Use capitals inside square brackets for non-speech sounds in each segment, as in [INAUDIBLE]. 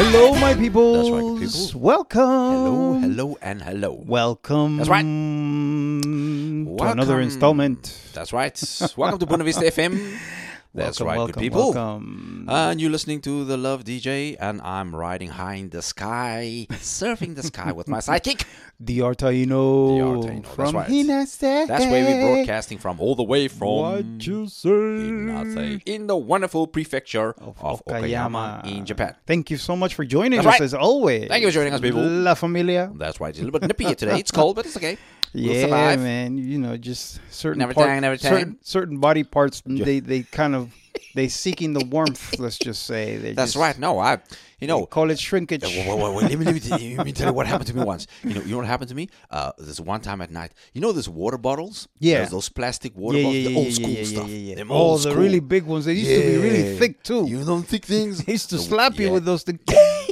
Hello, my people. That's right, people. Welcome. Hello, hello, and hello. Welcome. That's right. To another installment. That's right. Welcome to Buena Vista FM. [LAUGHS] That's welcome, right, welcome, good people. Welcome. And you're listening to the Love DJ, and I'm riding high in the sky, surfing the sky with my sidekick. [LAUGHS] the Artaino. Artaino, that's From right. Hinase. That's where we're broadcasting from, all the way from What you say? Hinase, in the wonderful prefecture of, Of Okayama, in Japan. Thank you so much for joining That's us right. as always. Thank you for joining us, people. La familia. That's right. It's a little bit nippy today. It's cold, but it's okay. [LAUGHS] We'll yeah, survive. man. You know, just certain Never part- time, never certain certain body parts. They they kind of they seeking the warmth. let's just say. They That's just- right. No, I, you they know, call it shrinkage. Wait, wait, wait, wait, Let, me, let, me, let me tell you what happened to me once. You know, you know what happened to me? Uh, this one time at night. You know those water bottles? Yeah. Those, those plastic water yeah, bottles, yeah, the old school yeah, stuff. Yeah, yeah, Them Oh, old the school. really big ones. They used to be really thick too. You know, thick things. [LAUGHS] they used to The- slap you yeah. with those things. [LAUGHS]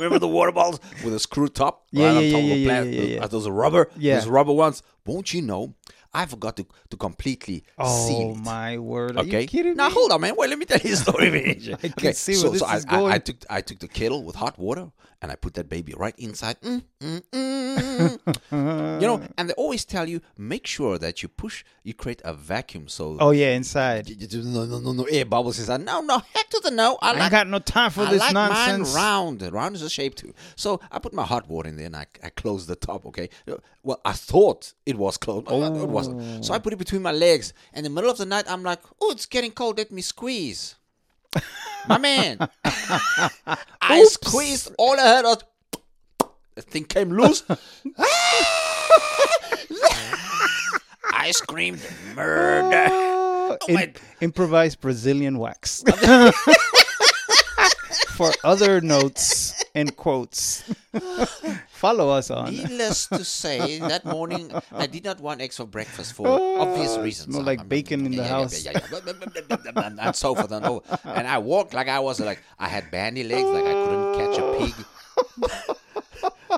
Remember the water bottles with a screw top? Yeah, right on yeah, top yeah, yeah, yeah, yeah, yeah. Those rubber. Yeah. Those rubber ones. Won't you know? I forgot to, to completely oh seal it. my word! Are Okay. now me? hold on, man. Wait, let me tell you a story. [LAUGHS] man. I okay. see so, where this so I, is I, I took I took the kettle with hot water and I put that baby right inside. Mm, mm, mm. you know, and they always tell you make sure that you push, you create a vacuum so Oh yeah, inside. you- you- no no no no air bubbles inside. No no heck to the no. I I like got no time for I this like nonsense. mine round. Round is a shape too. So I put my hot water in there and I, I closed the top. Okay. Well, I thought it was closed, it wasn't. So I mm. put it between my legs. And in the middle of the night, I'm like, "Oh, it's getting cold. Let me squeeze." my man, [LAUGHS] I Oops. squeezed. All I heard was the thing came loose. [LAUGHS] I screamed murder. Ah. Oh, im- my- improvised Brazilian wax. [LAUGHS] for other notes and quotes, follow us on. Needless to say, that morning I did not want eggs for breakfast for Oh, [LAUGHS] obvious reasons. smelled like um, bacon in the yeah, house. yeah, and and so forth and over. And I walked like I was like I had bandy legs, like I couldn't catch a pig. [LAUGHS]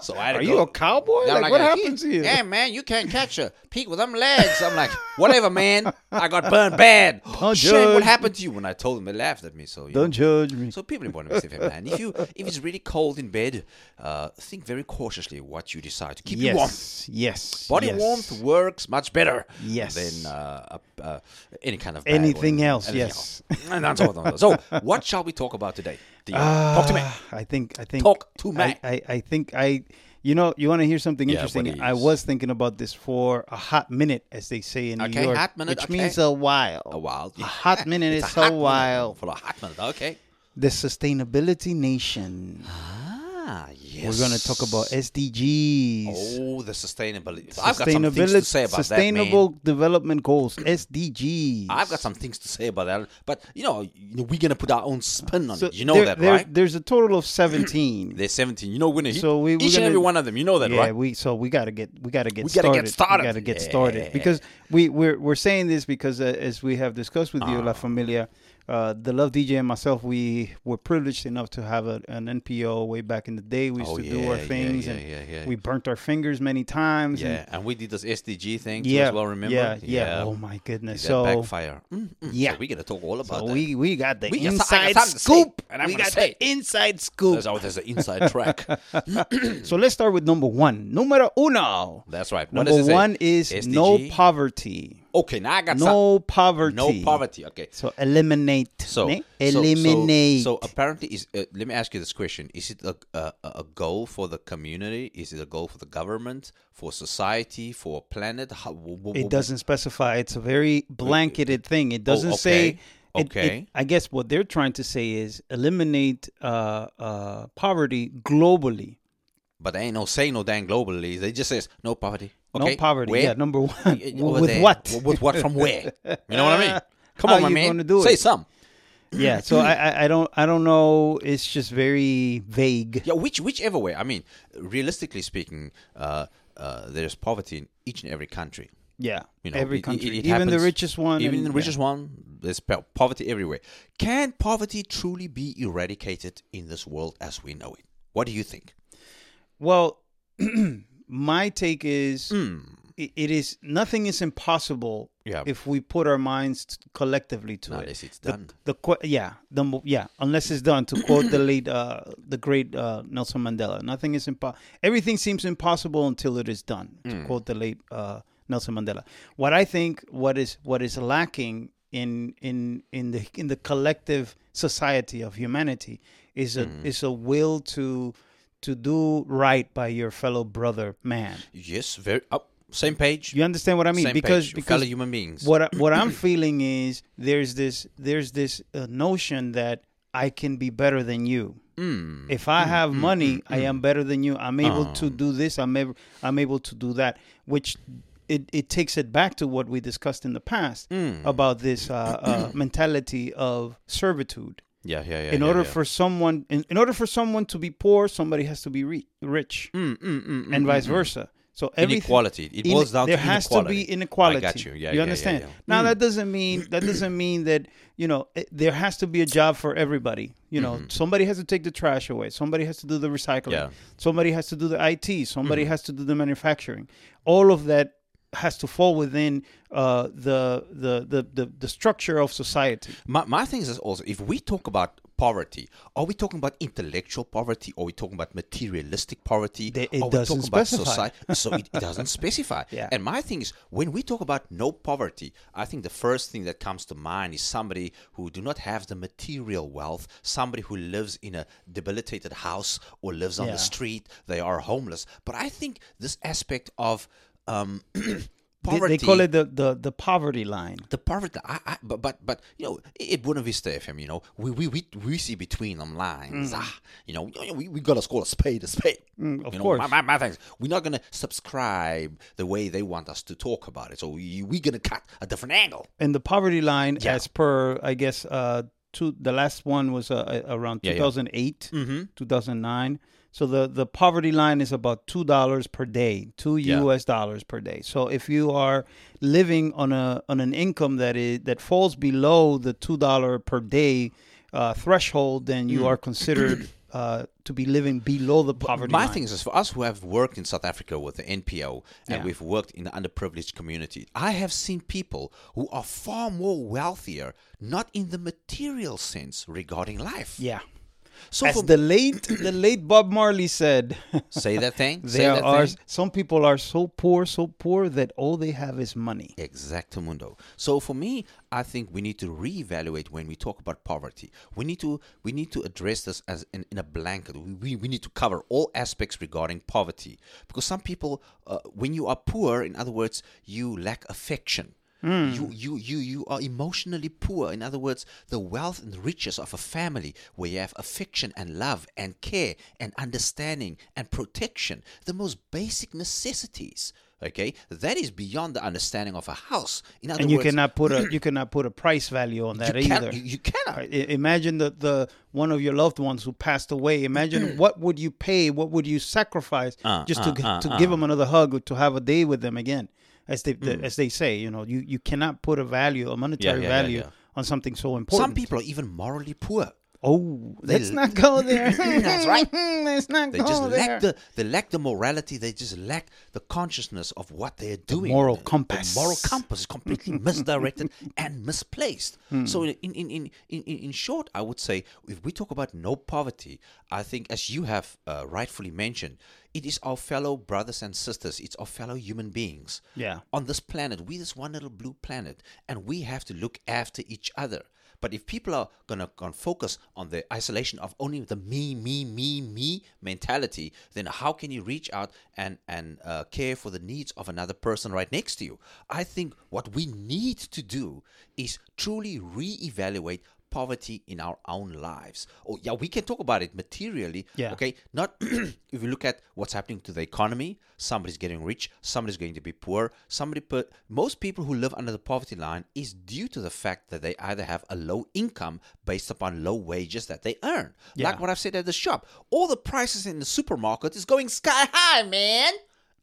So I had to Are go. you a cowboy? I'm Like, what "Hey, happened to you? Yeah, man, you can't catch a pig with them legs. I'm like, whatever, man. I got burned bad. [LAUGHS] Don't Shame, what happened to you? When I told them, they laughed at me. So you. Don't judge me. So people in Buena Vista FM, man, if you if it's really cold in bed, uh, think very cautiously what you decide to keep you warm. yes, yes. Body yes. warmth works much better Yes. than uh, uh, uh, any kind of Anything else, anything yes. else. And that's all. So, what shall we talk about today? Dion? talk to me. Ah, I think. I think. Talk to me. I, I, I think I. You know, you want to hear something Yeah, interesting? I was thinking about this for a hot minute, as they say in New York, hot minute, which okay. means a while. A while. A hot [LAUGHS] minute It's is a a, while. For a hot minute. Okay. The sustainability nation. Ah, yes. We're going to talk about SDGs. Oh, the sustainability. I've got some things to say about sustainable that, development goals, SDGs. I've got some things to say about that, but you know, you know we're gonna put our own spin on So it. You know there- that, there- right? There's a total of 17. [CLEARS THROAT] There's 17. You know, we're gonna hit So we- we're each gonna- every one of them. You know that, right? yeah, right? we so we gotta get we gotta get We gotta get started. We gotta get Yeah. started because we we're we're saying this because uh, as we have discussed with you, Ah. La Familia, uh, the Love DJ and myself, we were privileged enough to have a, an NPO way back in the day. We used Oh, to do our things, yeah, and yeah, yeah. we burnt our fingers many times. Yeah, and we did this SDG thing yeah, as well. Remember? Yeah, yeah. Oh my goodness. So that backfire. Mm, mm. Yeah. so we're gonna talk all about so that. we we got the We got- got inside say, scoop, and I'm we got say the inside scoop. there's, there's an inside track. [LAUGHS] [CLEARS THROAT] So let's start with number one. Numero uno. That's right. What Number it say? one is no poverty. Okay, now I got No some. poverty. No poverty. Okay. So eliminate. So, ne? so- so- eliminate. So, apparently, is uh, let me ask you this question: Is it a, a a goal for the community? Is it a goal for the government, for society, for planet? How, w- w- it doesn't specify. It's a very blanketed thing. It doesn't okay. say. it- it- Okay. I guess what they're trying to say is eliminate uh, uh, poverty globally. But they ain't no say no dang globally. They just says no poverty. Okay. No poverty. Where? Yeah, number one. [LAUGHS] With there. what? With what from where? [LAUGHS] You know what I mean? Come How on, my man. Say it? some. yeah. So I, I don't I don't know. It's just very vague. Yeah, which whichever way. I mean, realistically speaking, uh, uh, there's poverty in each and every country. Yeah. You know, Every it- it- country, it even the richest one, even and- the richest one, there's poverty everywhere. Can poverty truly be eradicated in this world as we know it? What do you think? Well, [CLEARS THROAT] my take is Hmm. i- it is nothing is impossible Yeah. if we put our minds t- collectively to it. Unless it's done. The, qu- yeah, the yeah, unless it's done. To quote the late, uh, the great uh, Nelson Mandela, nothing is impossible. Everything seems impossible until it is done. To Mm. quote the late uh, Nelson Mandela. What I think, what is what is lacking in in in the in the collective society of humanity is a Mm. is a will to to do right by your fellow brother man. Yes, very up. Same page. You understand what I mean? same because page. because fellow human beings. what I- what I'm [CLEARS THROAT] feeling is there's this there's this uh, notion that I can be better than you. Mm. If I have money, I am better than you. I'm able to Oh. do this. I'm able, I'm able to do that. Which it, it takes it back to what we discussed in the past Mm. about this uh, uh, mentality of servitude. Yeah, yeah, yeah. in yeah, order yeah. for someone, in, in order for someone to be poor, somebody has to be re- rich, Mm, mm, mm, mm, and mm, vice mm. versa. So Inequality. It in- boils down there to has to be inequality. I got you. Yeah, you yeah, understand. Yeah, yeah. Now that doesn't mean that doesn't mean that you know it, there has to be a job for everybody. You know, Mhm. somebody has to take the trash away. Somebody has to do the recycling. Somebody has to do the IT. Somebody Mhm. has to do the manufacturing. All of that has to fall within uh, the, the the the the structure of society. My, my thing is also if we talk about poverty, are we talking about intellectual poverty? Or are we talking about materialistic poverty? They- it are doesn't talking about specify. society? [LAUGHS] So it, it doesn't specify. Yeah. And my thing is when we talk about no poverty, I think the first thing that comes to mind is somebody who do not have the material wealth, somebody who lives in a debilitated house or lives on Yeah. the street, they are homeless. But I think this aspect of um, [CLEARS THROAT] They, poverty they call it the, the, the poverty line. the poverty, I, I, but but but you know, at Buena Vista FM, you know, we we we, we see between them lines. Ah, you know, we, we gotta call a spade a spade. Mm, of you know, course. my, my, my things. We're not gonna subscribe the way they want us to talk about it. So we we gonna cut a different angle. and the poverty line Yeah. as per i guess uh two the last one was uh, uh, around Yeah, yeah. 2008 Mm-hmm. 2009 so the the poverty line is about two dollars per day two Yeah. us dollars per day so if you are living on a on an income that is that falls below the two dollar per day uh, threshold then Mm. you are considered [CLEARS THROAT] uh, to be living below the poverty My line thing is, for us who have worked in South Africa with the NPO and Yeah. we've worked in the underprivileged community, I have seen people who are far more wealthier, not in the material sense regarding life. yeah So as for, the late the late bob marley said say that thing. [LAUGHS] say There that are thing. some people are so poor, so poor that all they have is money. Exactamundo. So for me, I think we need to reevaluate when we talk about poverty. We need to we need to address this as in, in a blanket. We, we, we need to cover all aspects regarding poverty because some people, uh, when you are poor, in other words, you lack affection. You, you, you, you are emotionally poor. In other words, the wealth and riches of a family where you have affection and love and care and understanding and protection, the most basic necessities. Okay, that is beyond the understanding of a house. In other And you words, cannot put a [CLEARS THROAT] you cannot put a price value on that you, either. you, you cannot. Right? Imagine the, the one of your loved ones who passed away. Imagine [CLEARS THROAT] what would you pay, what would you sacrifice Uh, just uh, to uh, to uh. give them another hug or to have a day with them again, as they Mm. as they say. You know, you, you cannot put a value, a monetary yeah, yeah, value yeah. on something so important. Some people are even morally poor. Oh, They- let's not go [LAUGHS] there. That's right. [LAUGHS] let's not They go just there. lack the they lack the morality. They just lack the consciousness of what they're doing. moral The- compass. The moral compass is completely [LAUGHS] misdirected and misplaced. Hmm. So in in, in, in in in short, I would say if we talk about no poverty, I think as you have uh, rightfully mentioned, it is our fellow brothers and sisters. It's our fellow human beings. Yeah. On this planet, we this one little blue planet, and we have to look after each other. But if people are gonna, gonna focus on the isolation of only the me, me, me, me mentality, then how can you reach out and and uh, care for the needs of another person right next to you? I think what we need to do is truly reevaluate poverty in our own lives. Oh, yeah, we can talk about it materially. Yeah. Okay. Not [CLEARS THROAT] if you look at what's happening to the economy, somebody's getting rich, somebody's going to be poor. Somebody put most people who live under the poverty line is due to the fact that they either have a low income based upon low wages that they earn. Yeah. Like what I've said at the shop. All the prices in the supermarket is going sky high, man.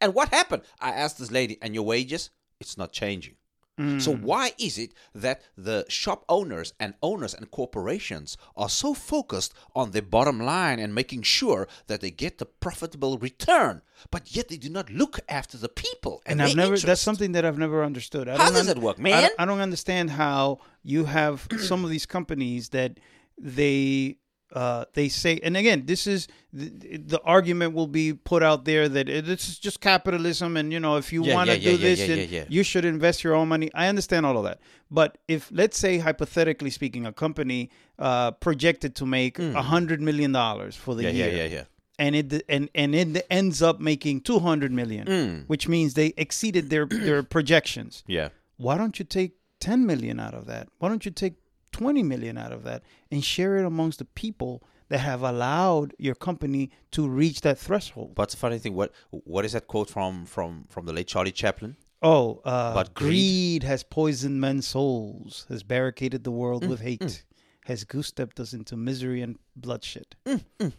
And what happened? I asked this lady, and your wages? It's not changing. So mm. why is it that the shop owners and owners and corporations are so focused on the bottom line and making sure that they get the profitable return, but yet they do not look after the people and, and I've never. interests? That's something that I've never understood. I How don't does it work, I man? don't- I, don't understand how you have some of these companies that they uh, they say, and again, this is the, the argument will be put out there that this is just capitalism, and you know, if you Yeah, want to yeah, do yeah, this, yeah, then yeah, yeah. you should invest your own money. I understand all of that, but if let's say hypothetically speaking, a company uh, projected to make a hundred million dollars for the Hmm. year, yeah, yeah, yeah. and it and and it ends up making 200 million Hmm. which means they exceeded their their projections Yeah. why don't you take 10 million out of that why don't you take 20 million out of that and share it amongst the people that have allowed your company to reach that threshold But the funny thing, what what is that quote from from from the late Charlie Chaplin? oh uh, But greed? greed has poisoned men's souls has barricaded the world Mm, with hate has goose-stepped us into misery and bloodshed You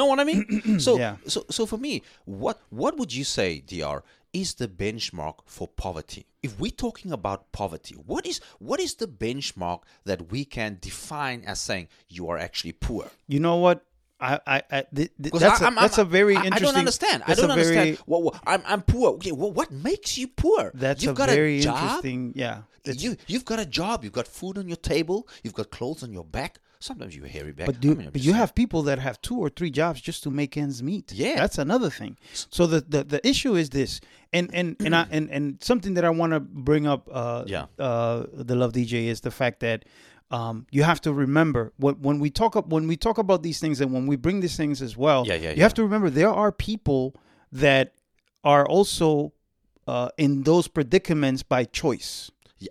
know what I mean? [CLEARS THROAT] so, Yeah. so, so for me, what what would you say, Dr. Is the benchmark for poverty? If we're talking about poverty, what is what is the benchmark that we can define as saying you are actually poor? you know what I, I, I th- th- that's, I- a, I'm- that's a I'm- very I, interesting. I don't understand. I don't a very- understand. What, what- I'm I'm poor. Okay, well, what makes you poor? That's you've a got very a job. interesting. Yeah, You you've got a job. You've got food on your table. You've got clothes on your back. Sometimes you hairy back. but do, I mean, but you saying. have people that have two or three jobs just to make ends meet. Yeah. that's another thing. So the the, the issue is this, and and and I, and and something that I want to bring up. Uh, Yeah. Uh, the love DJ is the fact that. Um, you have to remember what when we talk up when we talk about these things and when we bring these things as well. Yeah, yeah, You yeah. have to remember there are people that are also uh, in those predicaments by choice. Yeah,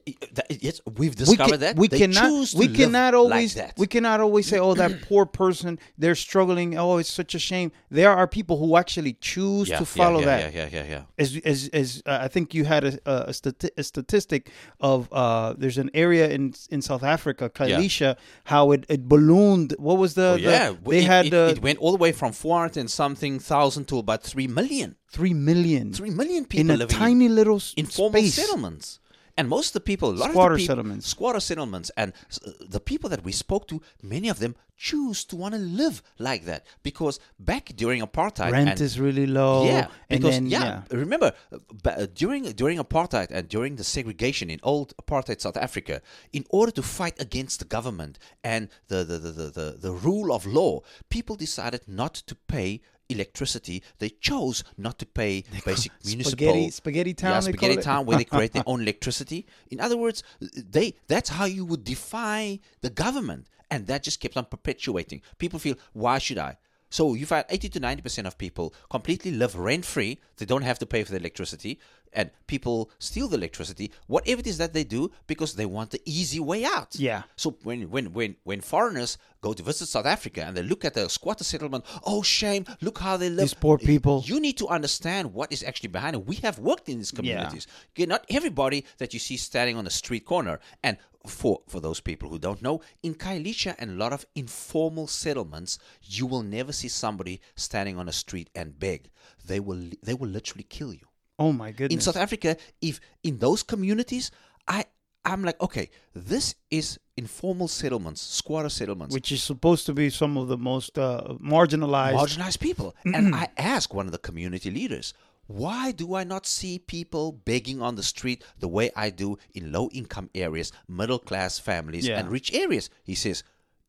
yes, we've we discovered can, that. we They cannot choose to we cannot always like we cannot always say oh that poor person they're struggling. Oh it's such a shame. There are people who actually choose yeah, to follow yeah, that. Yeah, yeah, yeah, yeah. as as as uh, I think you had a a, stati- a statistic of uh there's an area in in South Africa Khayelitsha how it, it ballooned. What was the, Oh, the- yeah, they it, had it, uh, it went all the way from 400 and something thousand to about 3 million. 3 million. 3 million people in a tiny little s- informal space. settlements. And most of the people, a lot Squatter of the people, settlements. squatter settlements, and the people that we spoke to, many of them choose to want to live like that. Because back during apartheid, rent and is really low yeah, and because then, yeah, remember uh, uh, during during apartheid and during the segregation in old apartheid South Africa, in order to fight against the government and the the, the, the, the, the rule of law, people decided not to pay electricity. They chose not to pay [LAUGHS] basic municipal Spaghetti- Spaghetti Town, yeah, spaghetti town where they create their [LAUGHS] own electricity. In other words, they that's how you would defy the government, and that just kept on perpetuating. People feel, why should I? So you find 80 to 90 percent of people completely live rent free. They don't have to pay for the electricity, and people steal the electricity, whatever it is that they do, because they want the easy way out. Yeah. So when when when when foreigners go to visit South Africa and they look at the squatter settlement, oh shame! Look how they live. These poor people. You need to understand what is actually behind it. We have worked in these communities. Okay, not everybody that you see standing on a street corner. And for for those people who don't know, in Khayelitsha and a lot of informal settlements, you will never see somebody standing on a street and beg. They will they will literally kill you oh my goodness in South Africa, if in those communities, I I'm like, okay, this is informal settlements, squatter settlements, which is supposed to be some of the most uh, marginalized marginalized people. and I asked one of the community leaders, why do I not see people begging on the street the way I do in low income areas, middle class families, Yeah. and rich areas? He says,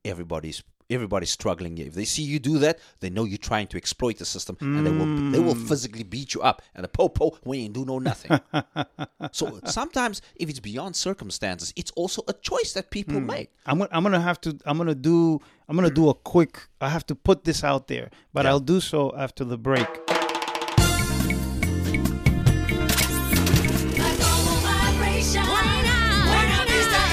everybody's everybody's struggling. If they see you do that, they know you're trying to exploit the system, and they will they will hmm. physically beat you up. And the po-po, we ain't do no nothing. [LAUGHS] so sometimes, if it's beyond circumstances, it's also a choice that people hmm. make. I'm gonna, I'm gonna have to I'm gonna do I'm gonna do a quick I have to put this out there, but Yeah. I'll do so after the break.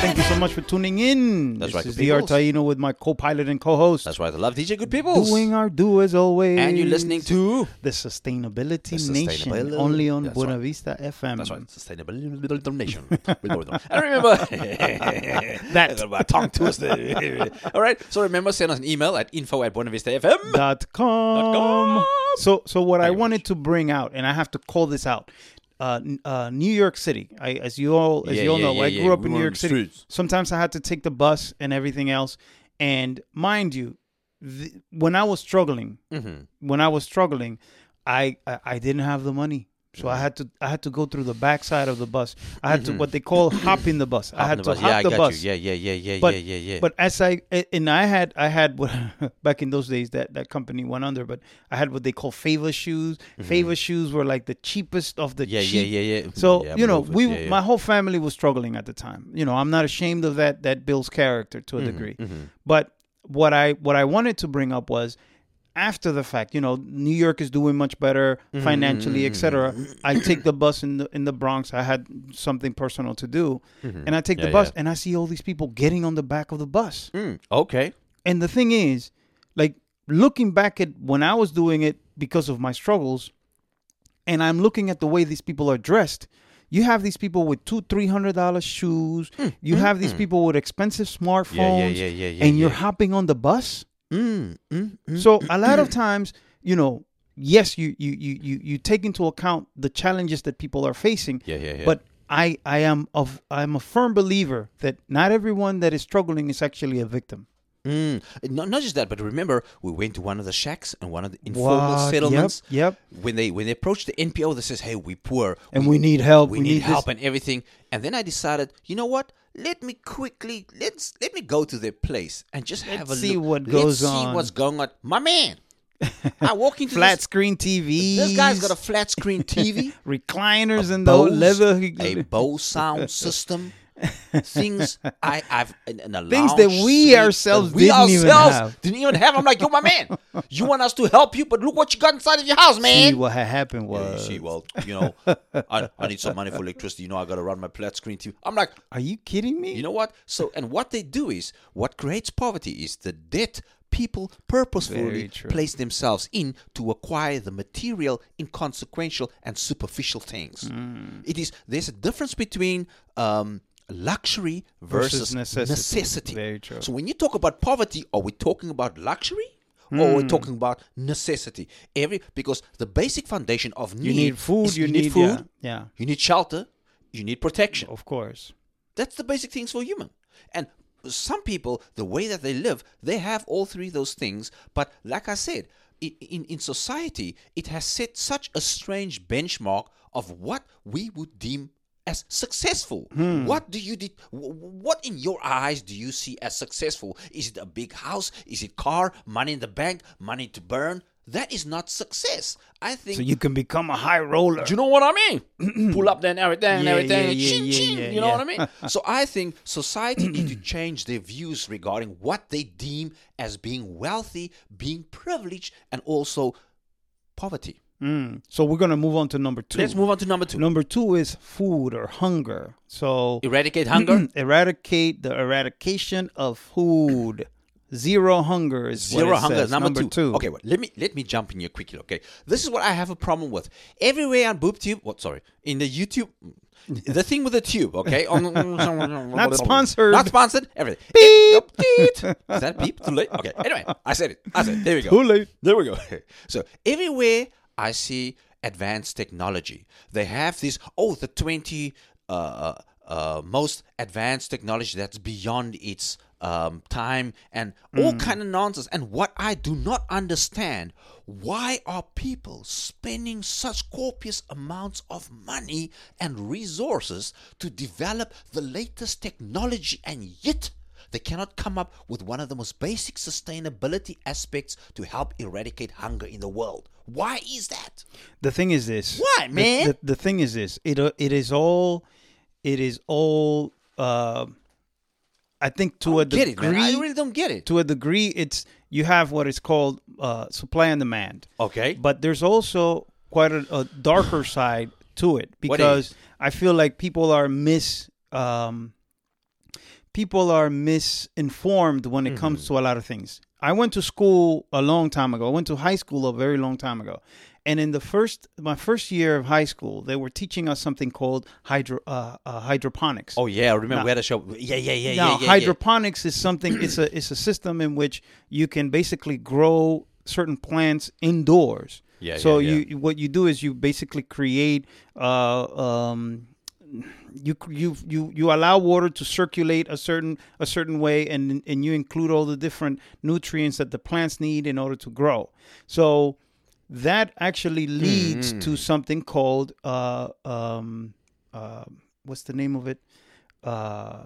Thank you so much for tuning in. That's this right, is good DR. Taino with my co-pilot and co-host. That's right. I love DJ Good People. Doing our do as always. And you're listening to the Sustainability The Nation, Sustainability- only on That's Buena right. Vista FM. That's right. Sustainable donation. [LAUGHS] I remember [LAUGHS] That. my tongue twisted. All right. So remember, send us an email at info at buenavistafm. dot com. So, so what I Thank you wanted to bring out, and I have to call this out. Uh, uh, New York City. I, as you all as Yeah, you all yeah, know, yeah, I grew up We in New York City. streets. Sometimes I had to take the bus and everything else. And mind you, th- when I was struggling, Mm-hmm. when I was struggling, I, I I didn't have the money. So I had to I had to go through the backside of the bus. I had to what they call hopping the bus. I had to Mm-hmm. hop yeah, I the got bus. you. Yeah, yeah, yeah, yeah, But- yeah, yeah, yeah. But as I and I had I had what [LAUGHS] back in those days that that company went under, but I had what they call Fayva shoes. Fayva shoes were like the cheapest of the Mm-hmm. yeah, cheap. yeah, yeah, yeah. So Yeah, you know, we yeah, yeah. my whole family was struggling at the time. You know, I'm not ashamed of that that builds character to a Mm-hmm, degree. But what I what I wanted to bring up was after the fact, you know, New York is doing much better Mm-hmm, financially, etc. I take the bus in the in the Bronx. I had something personal to do, and I take the Mm-hmm. Bus yeah. and I see all these people getting on the back of the bus. Mm, okay. And the thing is, like looking back at when I was doing it because of my struggles, and I'm looking at the way these people are dressed. You have these people with two, three hundred dollars shoes. You have these people with expensive smartphones, yeah, yeah, yeah, and you're hopping on the bus. Mm, mm, mm. So a lot of [CLEARS THROAT] times, you know, yes, you you you you you take into account the challenges that people are facing. Yeah, yeah, yeah. But I I am of I'm a firm believer that not everyone that is struggling is actually a victim. Mm. Not, not just that, but remember, we went to one of the shacks and one of the informal settlements. Yep, When they when they approached the NPO, they says, "Hey, we poor And we need help, We, we need, need help this." and everything." And then I decided, you know what? Let me quickly let's let me go to their place and just have a see look. what Let's goes see on. what's going on, my man. I walk into [LAUGHS] Flat this, screen TVs. This guy's got a flat screen TV. [LAUGHS] recliners and the Bose, leather. a Bose sound [LAUGHS] system. Things I, an Things that we ourselves that we didn't even ourselves have. Didn't even have. I'm like, yo, my man, you want us to help you, but look what you got inside of your house, See man. what had happened Yeah, was. see, well, you know, I, I need some money for electricity. You know, I got to run my flat screen TV. I'm like, Are you kidding me? you know what? So, and what they do is, what creates poverty is the debt people purposefully place themselves in to acquire the material, inconsequential, and superficial things. Hmm. It is there's a difference between um, luxury versus, Versus necessity. necessity. Very true. So when you talk about poverty, are we talking about luxury? Or Hmm. we're talking about necessity. Every because the basic foundation of need you need food. is You, need, food. Yeah, yeah, You need shelter. You need protection. of course. That's the basic things for human. And some people, the way that they live, they have all three of those things. But like I said, in, in society, it has set such a strange benchmark of what we would deem as successful. Hmm. What do you de- what in your eyes do you see as successful? Is it a big house? Is it car? Money in the bank? Money to burn? That is not success. I think So you can become a high roller. do you know what I mean? [CLEARS THROAT] Pull up then everything, Yeah, everything, yeah, yeah, chin, yeah, chin, yeah, you know what I mean? [LAUGHS] so I think society need to change their views regarding what they deem as being wealthy, being privileged, and also poverty. Mm. So we're gonna move on to number 2 Let's move on to number two. Number two is food or hunger. So Eradicate hunger. [CLEARS THROAT] eradicate the eradication of food. Zero hunger is Zero it hunger says. is number, two. Okay, well, let me let me jump in here quickly. Okay, this is what I have a problem with. Everywhere on BoobTube, what? Sorry, in the YouTube, the thing with the tube. Okay, Not sponsored. Not sponsored. Everything. Beep. Beep. Is that beep? Too late. Okay. Anyway, I said it. I said. It. There we go. Too late. There we go. [LAUGHS] So everywhere I see advanced technology, they have this. Oh, the twenty uh, uh, most advanced technology that's beyond its um, time and all kind of nonsense. And what I do not understand, why are people spending such copious amounts of money and resources to develop the latest technology and yet they cannot come up with one of the most basic sustainability aspects to help eradicate hunger in the world. Why is that? The thing is this. Why, The- man? The, the, thing is this. It uh, it is all, it is all. Uh, I think to a Get it, degree. man. I really don't get it. to a degree, it's you have what is called uh, supply and demand. Okay. But there's also quite a, a darker side to it because? I feel like people are mis um, people are misinformed when it comes Mm-hmm. to a lot of things. I went to school a long time ago. I went to high school a very long time ago. And in the first, my first year of high school, they were teaching us something called hydro, uh, uh, hydroponics. Oh yeah, I remember Now- we had a show. Yeah, yeah, yeah, now, yeah, yeah. hydroponics is something. It's a it's a system in which you can basically grow certain plants indoors. Yeah, So yeah, yeah. you what you do is you basically create uh, um, you you you you allow water to circulate a certain a certain way and and you include all the different nutrients that the plants need in order to grow. So that actually leads Mm. to something called uh, um, uh, what's the name of it? Uh,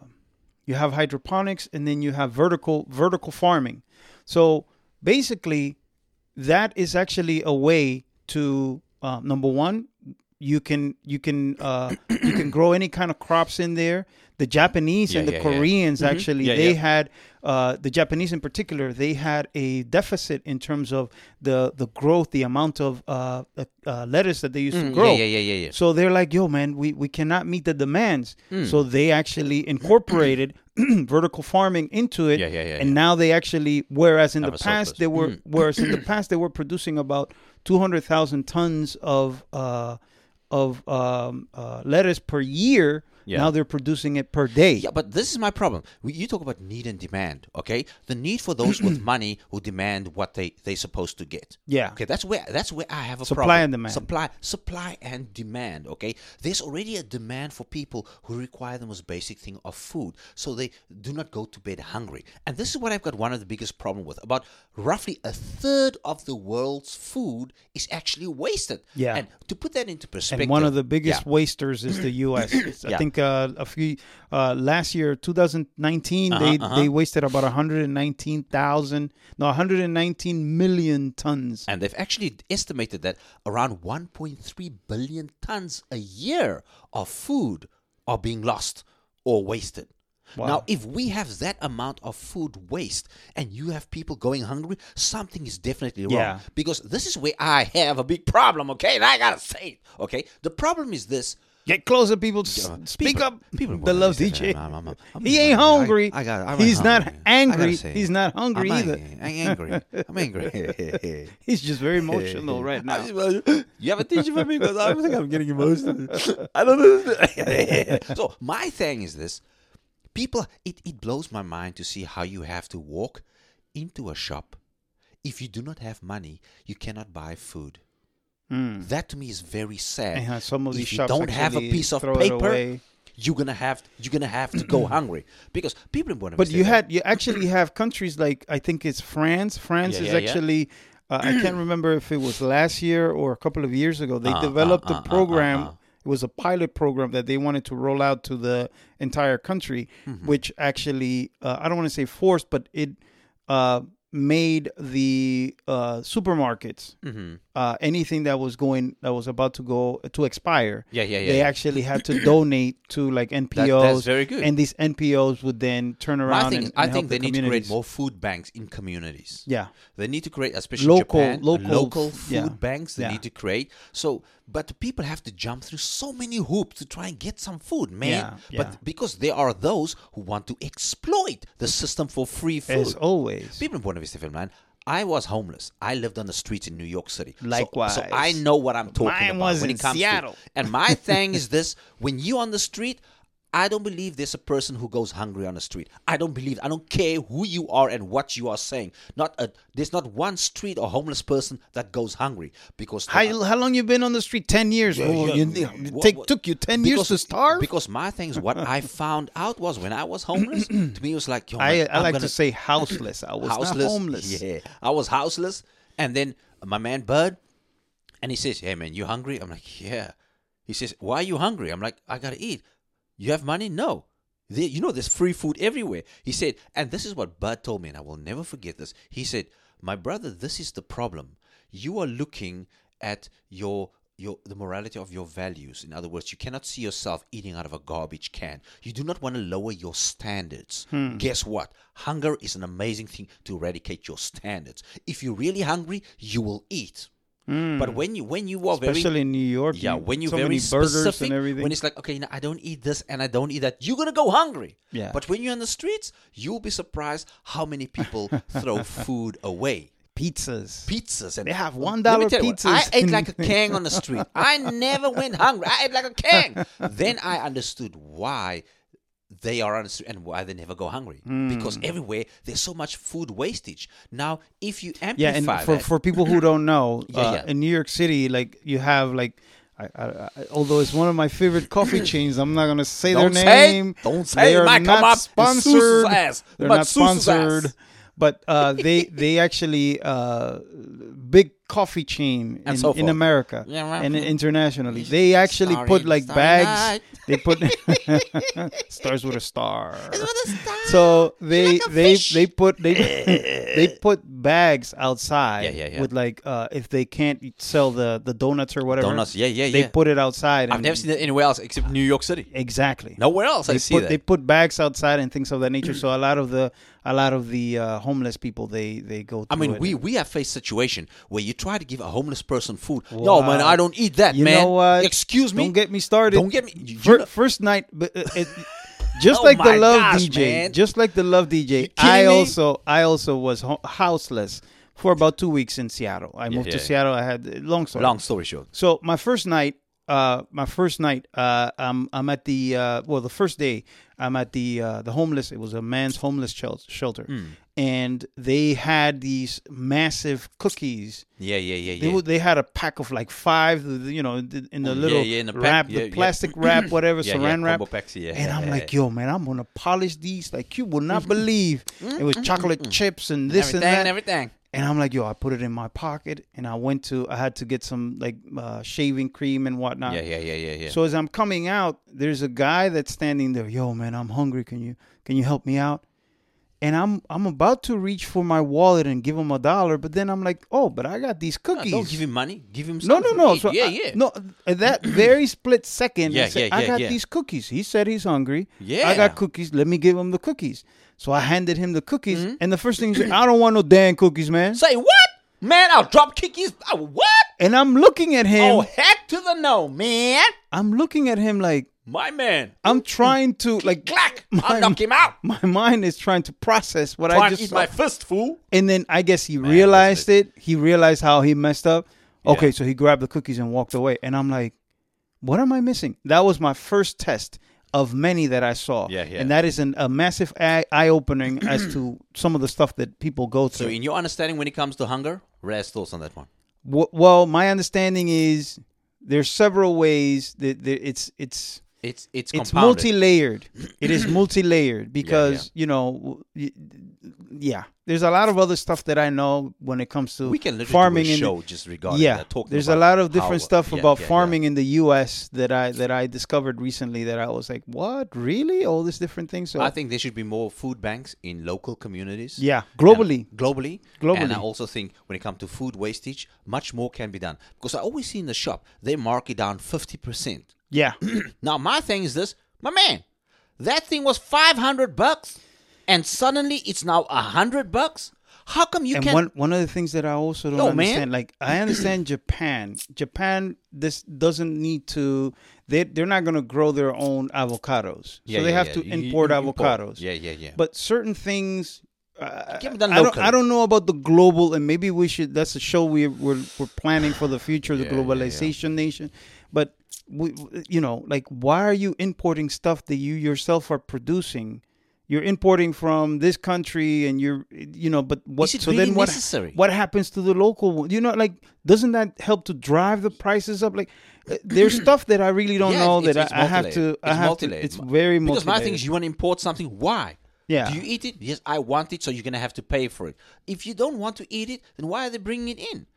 you have hydroponics and then you have vertical vertical farming. So basically, that is actually a way to uh, number one, you can you can uh, you can grow any kind of crops in there. The Japanese Yeah, and the yeah, yeah. Koreans actually Yeah, they yeah. had uh, the Japanese in particular they had a deficit in terms of the the growth, the amount of uh, uh, uh, lettuce that they used to Mm, grow. Yeah, yeah, yeah, yeah. So they're like, yo, man, we, we cannot meet the demands. Hmm. So they actually incorporated [CLEARS THROAT] vertical farming into it. Yeah, yeah, yeah, And now they actually, whereas in Have the past surplus. they were, Mm. whereas in the [CLEARS THROAT] past they were producing about two hundred thousand tons of uh, of um, uh, per year. Yeah. Now they're producing it per day. Yeah, but this is my problem. You talk about need and demand, okay? The need for those with [CLEARS THROAT] money who demand what they they supposed to get. Yeah. Okay, that's where that's where I have a Supply problem. and demand. Supply, supply and demand. Okay, there's already a demand for people who require the most basic thing of food, so they do not go to bed hungry. And this is what I've got one of the biggest problem with. About roughly a third of the world's food is actually wasted. Yeah. And to put that into perspective, and one of the biggest yeah. wasters is the U.S. [COUGHS] I Yeah. think uh, a few uh, last year, 2019, Uh-huh, they uh-huh. they wasted about 119,000, no, 119 million tons. And they've actually estimated that around 1.3 billion tons a year of food are being lost or wasted. Wow. Now, if we have that amount of food waste and you have people going hungry, something is definitely wrong. Yeah. Because this is where I have a big problem, okay? And I gotta say it, okay? The problem is this. Get closer, people. Speak people- up. people love DJ. "I'm- I'm- I'm he ain't hungry. I- I got- I'm He's not hungry. Gotta angry. He's not hungry either. angry. I'm angry. I'm [LAUGHS] angry. He's just very emotional right [LAUGHS] now. You have a teacher for me because I think I'm getting emotional. I don't know. [LAUGHS] so my thing is this: people, it, it blows my mind to see how you have to walk into a shop. If you do not have money, you cannot buy food. That to me is very sad. How some of these if you don't have a piece of paper, you're gonna have you're gonna have to go [CLEARS THROAT] hungry because people in Buena But you had you actually have countries like I think it's France. France Yeah, is yeah, yeah. actually uh, I can't [CLEARS THROAT] remember if it was last year or a couple of years ago. They Uh, developed uh, a uh, uh, program. uh. It was a pilot program that they wanted to roll out to the entire country, Mm-hmm. which actually uh, I don't want to say forced, but it uh, made the uh, supermarkets Mm-hmm. uh, anything that was going that was about to go to expire. Yeah, yeah, yeah, They yeah. actually had to [COUGHS] donate to like NPOs. That's very good. And these NPOs would then turn around. My thing and, I and think they the need to create more food banks in communities. Yeah. They need to create, especially Local- Japan, local local food yeah. banks. They Yeah. need to create. So, but people have to jump through so many hoops to try and get some food, man. Yeah, yeah. But because there are those who want to exploit the system for free food. As always. People in Buena Vista, man. I was homeless. I lived on the streets in New York City. So- Likewise. So, I know what I'm talking Mine about was when in it comes Seattle. to. And my thing [LAUGHS] is this: when you on the street, I don't believe there's a person who goes hungry on the street. I don't believe. I don't care who you are and what you are saying. Not a. There's not one street or homeless person that goes hungry because How, how long you been on the street? Ten years. Oh, yeah. you- it What- take, what- took you ten years to starve. Because my thing is what I [LAUGHS] found out was when I was homeless. to me, it was like I, man, I I'm like gonna- to say houseless. I was houseless. not homeless. Yeah, I was houseless, and then my man Bud, and he says, "Hey man, you hungry?" I'm like, "Yeah." He says, "Why are you hungry?" I'm like, "I gotta eat." You have money? No. There, you know, there's free food everywhere. He said, and this is what Bud told me, and I will never forget this. He said, "My brother, this is the problem. You are looking at your." Your, the morality of your values. In other words, you cannot see yourself eating out of a garbage can. You do not want to lower your standards. Hmm. Guess what? Hunger is an amazing thing to eradicate your standards. If you're really hungry, you will eat. But hmm. when you when you are very Especially in New York. yeah, you- when you're so very specific, and everything. when it's like, okay, I don't eat this and I don't eat that, you're gonna go hungry. Yeah. But when you're on the streets, you'll be surprised how many people [LAUGHS] throw food away. pizzas. Pizzas and They have $1 tell you what, pizzas I ate like a [LAUGHS] king on the street. I never went hungry. I ate like a king. [LAUGHS] then I understood why they are understood and why they never go hungry Hmm. because everywhere there's so much food wastage. Now, if you amplify Yeah, and for, that, for people who don't know, [LAUGHS] Yeah, uh, yeah. in New York City, like you have like, I, I, I, although it's one of my favorite [COUGHS] coffee chains, I'm not gonna say Don't their say name. Don't say They are not sponsored. They're But not sponsored. Ass. But uh, they they actually uh, big coffee chain in, so in. America Yeah, right. and internationally. They actually Starry- put like bags. Night. [LAUGHS] They put [LAUGHS] stars with a star. With a star. So they like a they fish. they put they [LAUGHS] they put bags outside Yeah, yeah, yeah. with like uh if they can't sell the the donuts or whatever Donuts, yeah, yeah, they yeah. put it outside I've never seen that anywhere else except New York City. exactly Nowhere else I see put that. they put bags outside and things of that nature so a lot of the a lot of the uh, homeless people they they go to. I mean, we we have faced situation where you try to give a homeless person food. No, man, I don't eat that, you man. know what Excuse me. don't get me started Don't get me. you- you Fir- know- first night but uh, it, [LAUGHS] just Oh like the love gosh, dj man. just like the love dj i me? also i also was ho- houseless for about two weeks in seattle i moved to yeah. seattle i had long story Long story short. So my first night, uh, my first night, uh, I'm I'm at the uh, well, the first day I'm at the uh, the homeless. It was a man's homeless shelter, Hmm. and they had these massive cookies. Yeah, yeah, yeah, They yeah. would, they had a pack of like five, you know, in the in the Yeah, little yeah, in the wrap, Yeah, the plastic wrap, [CLEARS THROAT] whatever, saran wrap. packs, yeah, And I'm like, yo, man, I'm gonna polish these like you will not [LAUGHS] believe. It was chocolate chips and this everything, and that. And everything. And I'm like, yo, I put it in my pocket, and I went to, I had to get some like uh, shaving cream and whatnot. Yeah, yeah, yeah, yeah, yeah. So as I'm coming out, there's a guy that's standing there. Yo, man, I'm hungry. Can you can you help me out? And I'm I'm about to reach for my wallet and give him a dollar, but then I'm like, oh, but I got these No, cookies. don't give him money. Give him no, no, no. So yeah, I- yeah. no, at that [CLEARS THROAT] very split second, Yeah, I, said, yeah, I got yeah. these cookies. He said he's hungry. Yeah, I got cookies. Let me give him the cookies. So I handed him the cookies, Mm-hmm. and the first thing he said, I don't want no damn cookies, man. Say what? Man, I'll drop kickies. Oh, what? And I'm looking at him. Oh, heck to the no, man. I'm looking at him like My man. I'm trying to like Clack. I'll knock him out. [LAUGHS] my mind is trying to process what Try I just eat saw. my fist, fool. and then I guess he realized it. He realized how he messed up. Okay, Yeah. so he grabbed the cookies and walked away. And I'm like, what am I missing? That was my first test of many that I saw. Yeah, yeah. And that is an, a massive eye, opening [CLEARS THROAT] as to some of the stuff that people go to. So, in your understanding, when it comes to hunger, Raz thoughts on that one. W- well, my understanding is there's several ways that that it's it's It's it's it's compounded. multi-layered. [CLEARS THROAT] it is multi-layered because you know, yeah. There's a lot of other stuff that I know when it comes to we can farming do a in the- show just regarding yeah, that. There's a lot of different how- stuff yeah, about yeah, yeah. farming in the U.S. that I that I discovered recently that I was like, what, really? All these different things. So I think there should be more food banks in local communities. yeah, globally, globally. Globally. And I also think when it comes to food wastage, much more can be done. Because I always see in the shop, they mark it down 50%. Yeah, [CLEARS THROAT] Now, my thing is this, my man, that thing was 500 bucks and suddenly it's now a 100 bucks? How come you and can't? one one of the things that I also don't Yo, man. understand, like I [CLEARS THROAT] understand Japan. Japan, this doesn't need to. They they're not going to grow their own avocados, Yeah, so they yeah, have yeah. to You- import you avocados. Yeah, yeah, yeah. But certain things. Uh, I, don't. I don't know about the global, and maybe we should. That's a show we we're, we're planning for the future, the globalization nation. But we, you know, like why are you importing stuff that you yourself are producing? You're importing from this country, and you're, you know, but what? So really then what? necessary? What happens to the local? one? You know, like doesn't that help to drive the prices up? Like, uh, there's [CLEARS THROAT] stuff that I really don't Yeah, know it's- that it's I, I have to. multi-layered. I It's have to. It's very Because my thing is, you want to import something. Why? Yeah. Do you eat it? Yes, I want it, so you're gonna have to pay for it. If you don't want to eat it, then why are they bringing it in?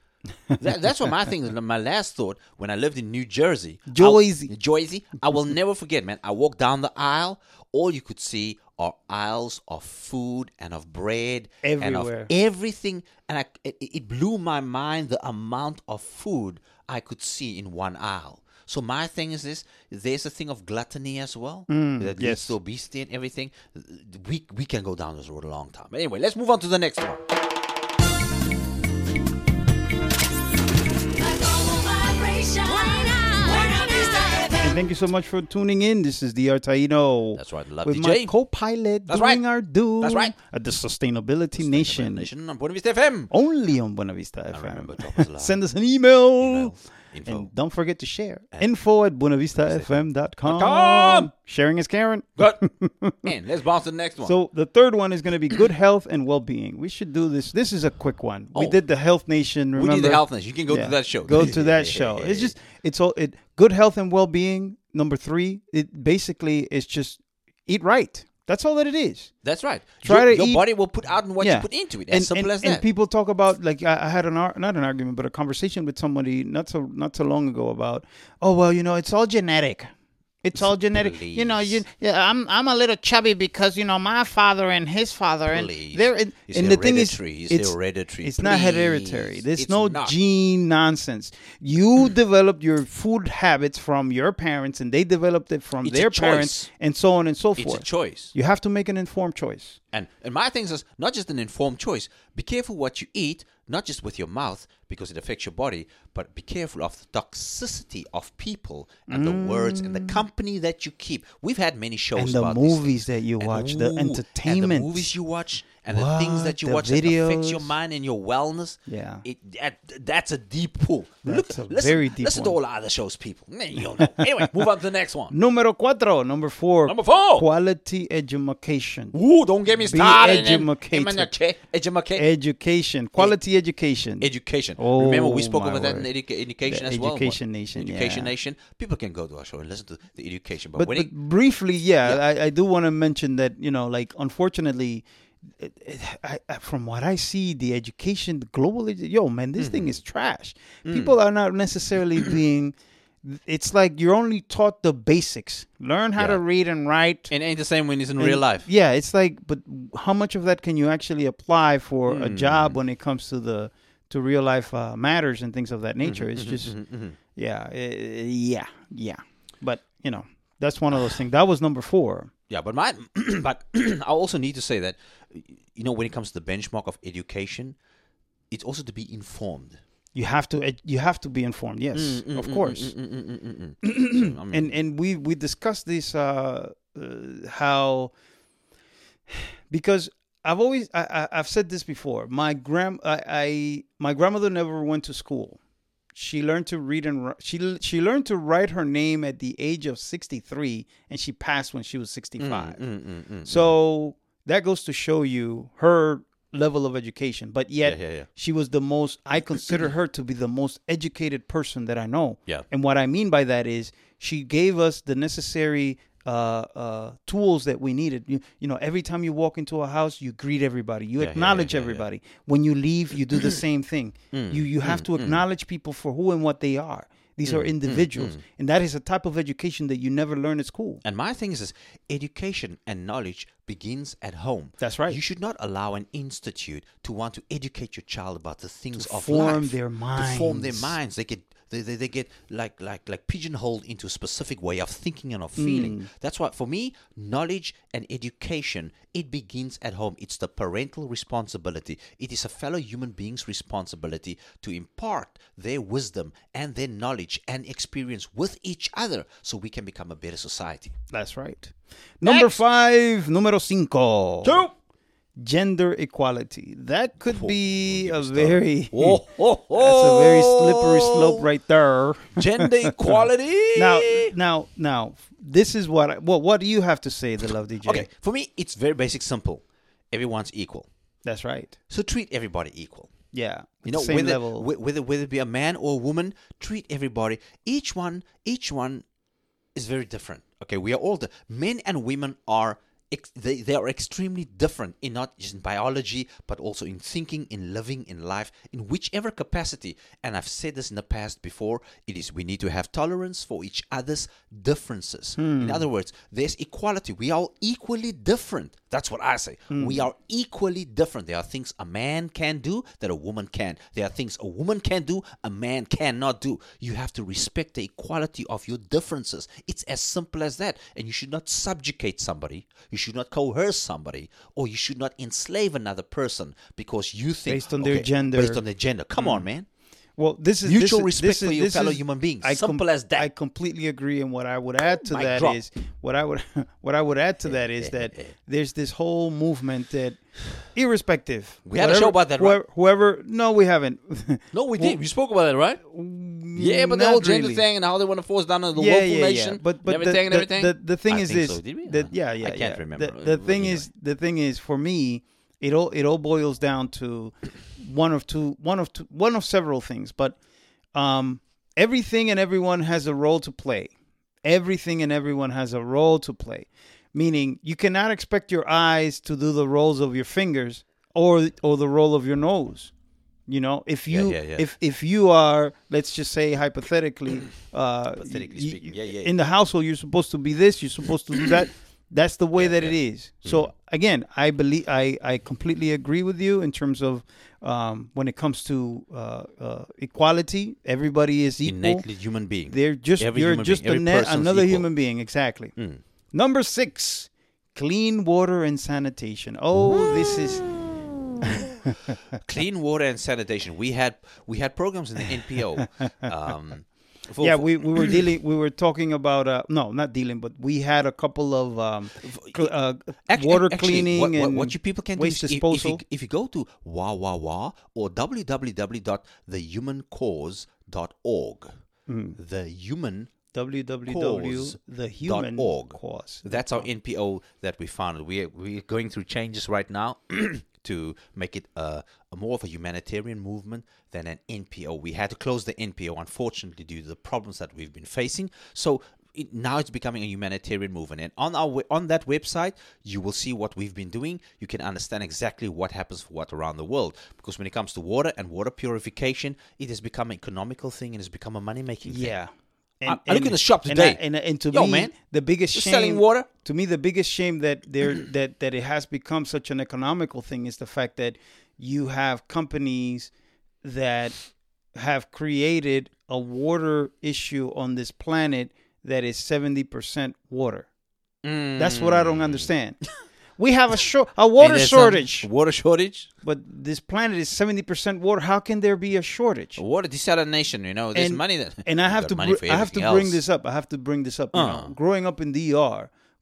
That, that's what my thing is. My last thought when I lived in New Jersey, Jersey. Jersey, I will never forget, man. I walked down the aisle. All you could see are aisles of food and of bread and Everywhere. of everything, and I, it, it blew my mind the amount of food I could see in one aisle. So my thing is this: there's a thing of gluttony as well mm, that leads yes. to obesity and everything. We we can go down this road a long time. But anyway, let's move on to the next one. Thank you so much for tuning in. This is the Taino. That's right, Love With DJ. my co-pilot That's doing right. our do. That's right. At the Sustainability Nation. Nation on Buena Vista FM. Only on Buena Vista FM. us a. Send us an email. Email. Info. And don't forget to share. Info at buenavistafm.com. com. Sharing is caring. Good. [LAUGHS] and let's bounce to the next one. So the third one is going to be good health and well-being. We should do this. This is a quick one. We Oh. did the Health Nation. we Remember? need the health nation. You can go Yeah. to that show. Go to that [LAUGHS] show. It's just it's all it. Good health and well-being. Number three. It basically is just eat right. That's all that it is. That's right. Try your, to your eat- body will put out and what Yeah. you put into it. As and, simple and, as that. and people talk about like I, I had an ar- not an argument, but a conversation with somebody not so not so long ago about oh well you know it's all genetic. It's all genetic. You know, you yeah. I'm I'm a little chubby because you know my father and his father and Please. they're and, It's and the thing is hereditary. It's it's hereditary. It's not hereditary. There's It's no not. gene nonsense. You mm. developed your food habits from your parents, and they developed it from It's their parents, and so on and so forth. It's a choice. You have to make an informed choice. And and my thing is not just an informed choice. Be careful what you eat, not just with your mouth because it affects your body, but be careful of the toxicity of people and the words and the company that you keep. We've had many shows Mm. And the movies that you And, watch, the ooh, entertainment. and the movies you watch, and the things that you The watch that affects your mind and your wellness. Yeah. it, that, that's a deep pool. That's Look, a listen, very deep Listen to one. all other shows, people. Man, you don't know. [LAUGHS] anyway, move on to the next one. Numero cuatro, number four. Number four. Quality education. Ooh, don't get me Be started. educated. Education. Education. Quality education. education. Oh, Remember, we spoke about that in word. educa- education The as well. Education Nation, Education yeah. Nation. People can go to our show and listen to the education. But, but, when but it, briefly, yeah, Yeah. I, I do want to mention that you know, like unfortunately, it, it, I, I- from what I see, the education, the global, yo, man, this Mm-hmm. thing is trash. Mm. People are not necessarily [CLEARS THROAT] being. It's like you're only taught the basics. Learn how to read and write. And ain't the same when it's in And- real life. Yeah, it's like, but how much of that can you actually apply for a Hmm. job when it comes to the to real life uh, matters and things of that nature? Mm-hmm, It's just, yeah, uh, yeah, yeah. But you know, that's one of those things. That was number four. Yeah, but my, [CLEARS THROAT] but [CLEARS THROAT] I also need to say that, you know, when it comes to the benchmark of education, it's also to be informed. You have to, you have to be informed. Yes, Mm, mm of mm, course. Mm, [CLEARS THROAT] so, I mean, And and we we discussed this uh, uh, how because I've always I, I, I've said this before. My grand I, I my grandmother never went to school. She learned to read and she she learned to write her name at the age of 63 and she passed when she was 65. mm, So that goes to show you her level of education. But yet Yeah, yeah, yeah. she was the most I consider her to be the most educated person that I know. Yeah. And what I mean by that is she gave us the necessary uh, uh, tools that we needed. You, you know, every time you walk into a house, you greet everybody. You acknowledge everybody. When you leave, you do the same thing. Mm, you you have to acknowledge people for who and what they are. These Mm, are individuals, and that is a type of education that you never learn at school. And my thing is, this education and knowledge begins at home. That's right. You should not allow an institute to want to educate your child about the things of form life. their To form their minds. minds. They get they, they, they get like like like pigeonholed into a specific way of thinking and of Mm. feeling. That's why for me, knowledge and education it begins at home. It's the parental responsibility. It is a fellow human being's responsibility to impart their wisdom and their knowledge and experience with each other so we can become a better society. That's right. Number five, numero cinco. Two. Gender equality. That could oh, be oh, a very [LAUGHS] Oh, oh, oh. that's a very slippery slope right there. Gender [LAUGHS] equality. Now, now, now, this is what. I, well, what do you have to say, the love DJ? okay, for me, it's very basic, simple. Everyone's equal, that's right. so treat everybody equal. Yeah, You know, same whether, level. whether whether it be a man or a woman, treat everybody. Each one, each one is very different. Okay, we are all the men and women are. Ex- They, they are extremely different in not just in biology, but also in thinking, in living, in life, in whichever capacity. And I've said this in the past before. It is we need to have tolerance for each other's differences. In hmm. other words, there's equality. We are all equally different. That's what I say. Hmm. We are equally different. There are things a man can do that a woman can. There are things a woman can do a man cannot do. You have to respect the equality of your differences. It's as simple as that. And you should not subjugate somebody. You should not coerce somebody, or you should not enslave another person because you think Based on their gender. Based on their gender. Come on, mm. man. Well, this is Mutual this respect this for is- your fellow is- human beings. I Simple as that. I completely agree, and what I would add to Mic that drop. is what I would [LAUGHS] what I would add to that is that [LAUGHS] there's this whole movement that, irrespective, We had a show about that, right? Whoever, whoever no, we haven't. No, we [LAUGHS] did. We spoke about that, right? Mm, yeah, but the whole gender really. thing and how they want to force down on the yeah, woeful yeah, nation, yeah. But but and the, and the, everything. the, the thing I is think this. so. Did we? that- yeah, yeah. I can't yeah. remember. The, the thing is, the thing is, for me, it all it all boils down to one of two, one of two, one of several things. But um, everything and everyone has a role to play. Everything and everyone has a role to play. Meaning, you cannot expect your eyes to do the roles of your fingers or or the role of your nose. You know, if you yeah, yeah. if if you are, let's just say hypothetically, uh, Hypothetically speaking, yeah, yeah, in the household, you're supposed to be this, you're supposed to do that. That's the way that it is. So Mm-hmm. again, I believe I I completely agree with you in terms of um, when it comes to uh, uh, equality. Everybody is equal. innately human being. They're just Every you're just being, net, another equal. human being. Exactly. Mm. Number six, clean water and sanitation. Oh, this is [LAUGHS] Clean water and sanitation. We had we had programs in the NPO. [LAUGHS] Um, for- yeah. We, we were dealing. We were talking about uh, no, not dealing, but we had a couple of um, cl- uh, Act- water actually, cleaning what, what, and what you people can waste do is if- disposal. If, you, if you go to wah wah wah or www.thehumancause.org, Hmm. the human www the human cause. That's our NPO that we founded. We are, we're going through changes right now [CLEARS THROAT] to make it a, a more of a humanitarian movement than an NPO. We had to close the NPO, unfortunately, due to the problems that we've been facing. So it, now it's becoming a humanitarian movement. And on our on that website, you will see what we've been doing. You can understand exactly what happens for what around the world. Because when it comes to water and water purification, it has become an economical thing and has become a money making thing. Yeah. I- I look in the shop and today. I- And, and, to Yo, me, man, the biggest shame selling water. to me the biggest shame that there [CLEARS THROAT] that that it has become such an economical thing is the fact that you have companies that have created a water issue on this planet that is 70% water. That's what I don't mm. understand. [LAUGHS] We have a short a water And there's some shortage, Water shortage. but this planet is 70% water. How can there be a shortage? Water desalination, you know, there's And- money that and I [LAUGHS] have to br- I have to everything bring this up. I have to bring this up. You Uh. know, growing up in DR,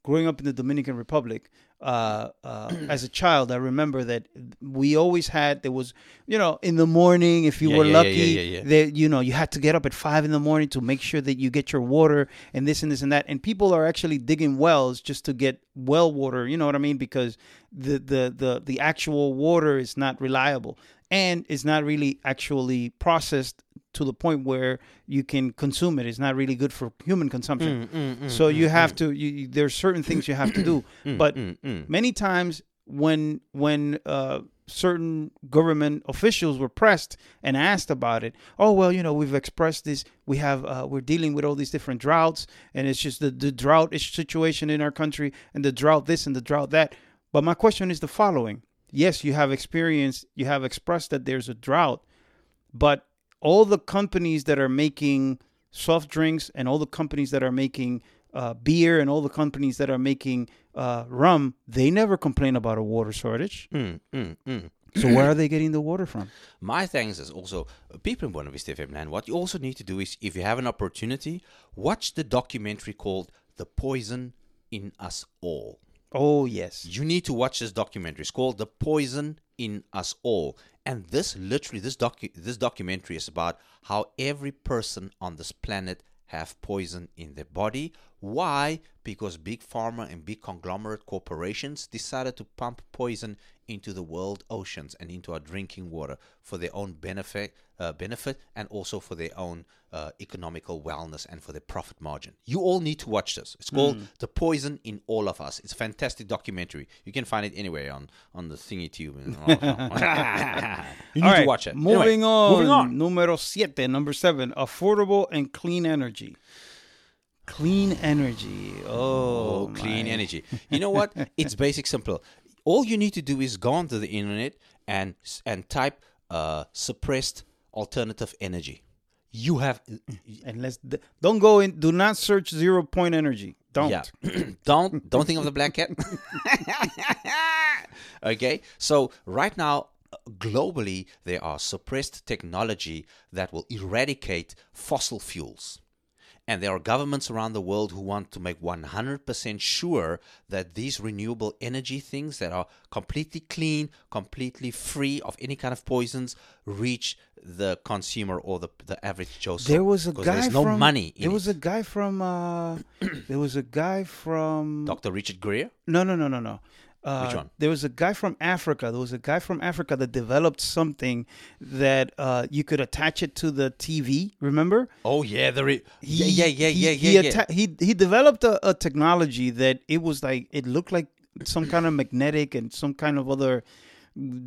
growing up in the Dominican Republic, uh, uh, as a child, I remember that we always had there was you know in the morning if you Yeah, were yeah, lucky, yeah. that you know you had to get up at five in the morning to make sure that you get your water and this and this and that. And people are actually digging wells just to get well water. You know what I mean? Because the the the the actual water is not reliable and it's not really actually processed to the point where you can consume it. It's not really good for human consumption. Mm, so you have to. You, there's certain things you have to do, [COUGHS] but mm. many times when when uh, certain government officials were pressed and asked about it, oh well, you know, we've expressed this. We have uh, we're dealing with all these different droughts, and it's just the the drought situation in our country, and the drought this and the drought that. But my question is the following: Yes, you have experienced, you have expressed that there's a drought, but all the companies that are making soft drinks and all the companies that are making uh, beer and all the companies that are making uh, rum, they never complain about a water shortage. Mm, mm, mm. So where are they getting the water from? [CLEARS THROAT] My thanks is also uh, people in Buena Vista FM land. What you also need to do is, if you have an opportunity, watch the documentary called "The Poison in Us All." Oh yes, You need to watch this documentary. It's called "The Poison in Us All," and this literally this docu- this documentary is about how every person on this planet have poison in their body. Why? Because big pharma and big conglomerate corporations decided to pump poison into the world oceans and into our drinking water for their own benefit, uh, benefit, and also for their own uh, economical wellness and for their profit margin. You all need to watch this. It's called "The Poison in All of Us." It's a fantastic documentary. You can find it anywhere on on the thingy tube. [LAUGHS] [LAUGHS] you need All to watch it. Moving Anyway, on. Moving on. Numero siete, number seven, affordable and clean energy. Clean energy. Oh, Oh, clean my. energy. [LAUGHS] You know what? it's basic simple. All you need to do is go onto the internet and and type uh, suppressed alternative energy. You have And let's don't go in. Do not search zero point energy. Don't. Yeah. [CLEARS THROAT] don't don't think of the black cat. [LAUGHS] okay. So right now, globally, there are suppressed technology that will eradicate fossil fuels. And there are governments around the world who want to make 100% sure that these renewable energy things that are completely clean, completely free of any kind of poisons, reach the consumer or the, the average Joe. There was a guy There's no from, money There was it. a guy from. Uh, [COUGHS] there was a guy from. Dr. Richard Greer? No, no, no, no, no. Uh, Which one? There was a guy from Africa. There was a guy from Africa that developed something that uh, you could attach it to the TV. Remember? Oh, yeah. There is, He- yeah, yeah, yeah, he, yeah, he, yeah. yeah. atta- he he developed a, a technology that it was like it looked like some kind of magnetic and some kind of other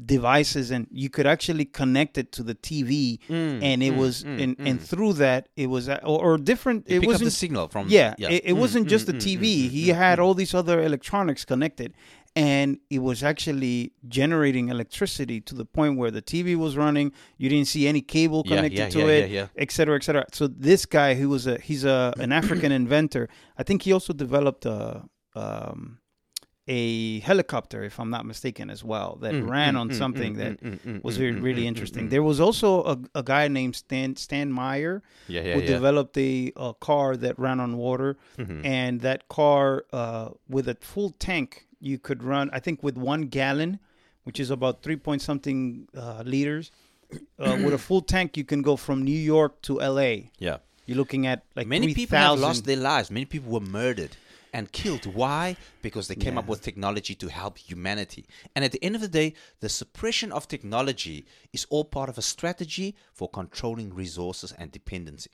devices and you could actually connect it to the TV Mm, and it was and, and through that it was or, or different You it wasn't the signal from. yeah, yeah. it, it Mm, wasn't mm, just the mm, TV. mm, he mm, had mm. all these other electronics connected, and it was actually generating electricity to the point where the TV was running. You didn't see any cable connected yeah, to yeah, it, yeah, yeah. et cetera, et cetera. So this guy, who was a he's a an [CLEARS THROAT] African inventor. I think he also developed a um, a helicopter, if I'm not mistaken, as well that Mm, ran mm, on mm, something that was very really interesting. There was also a, a guy named Stan Stan Meyer Yeah, yeah, who yeah. developed a, a car that ran on water, Mhm. and that car uh, with a full tank you could run. I think with one gallon, which is about three point something uh, liters. Uh, with a full tank, you can go from New York to L.A. Yeah. You're looking at like Many 3,000 people have lost their lives. Many people were murdered and killed. Why? Because they came up with technology to help humanity. And at the end of the day, the suppression of technology is all part of a strategy for controlling resources and dependency.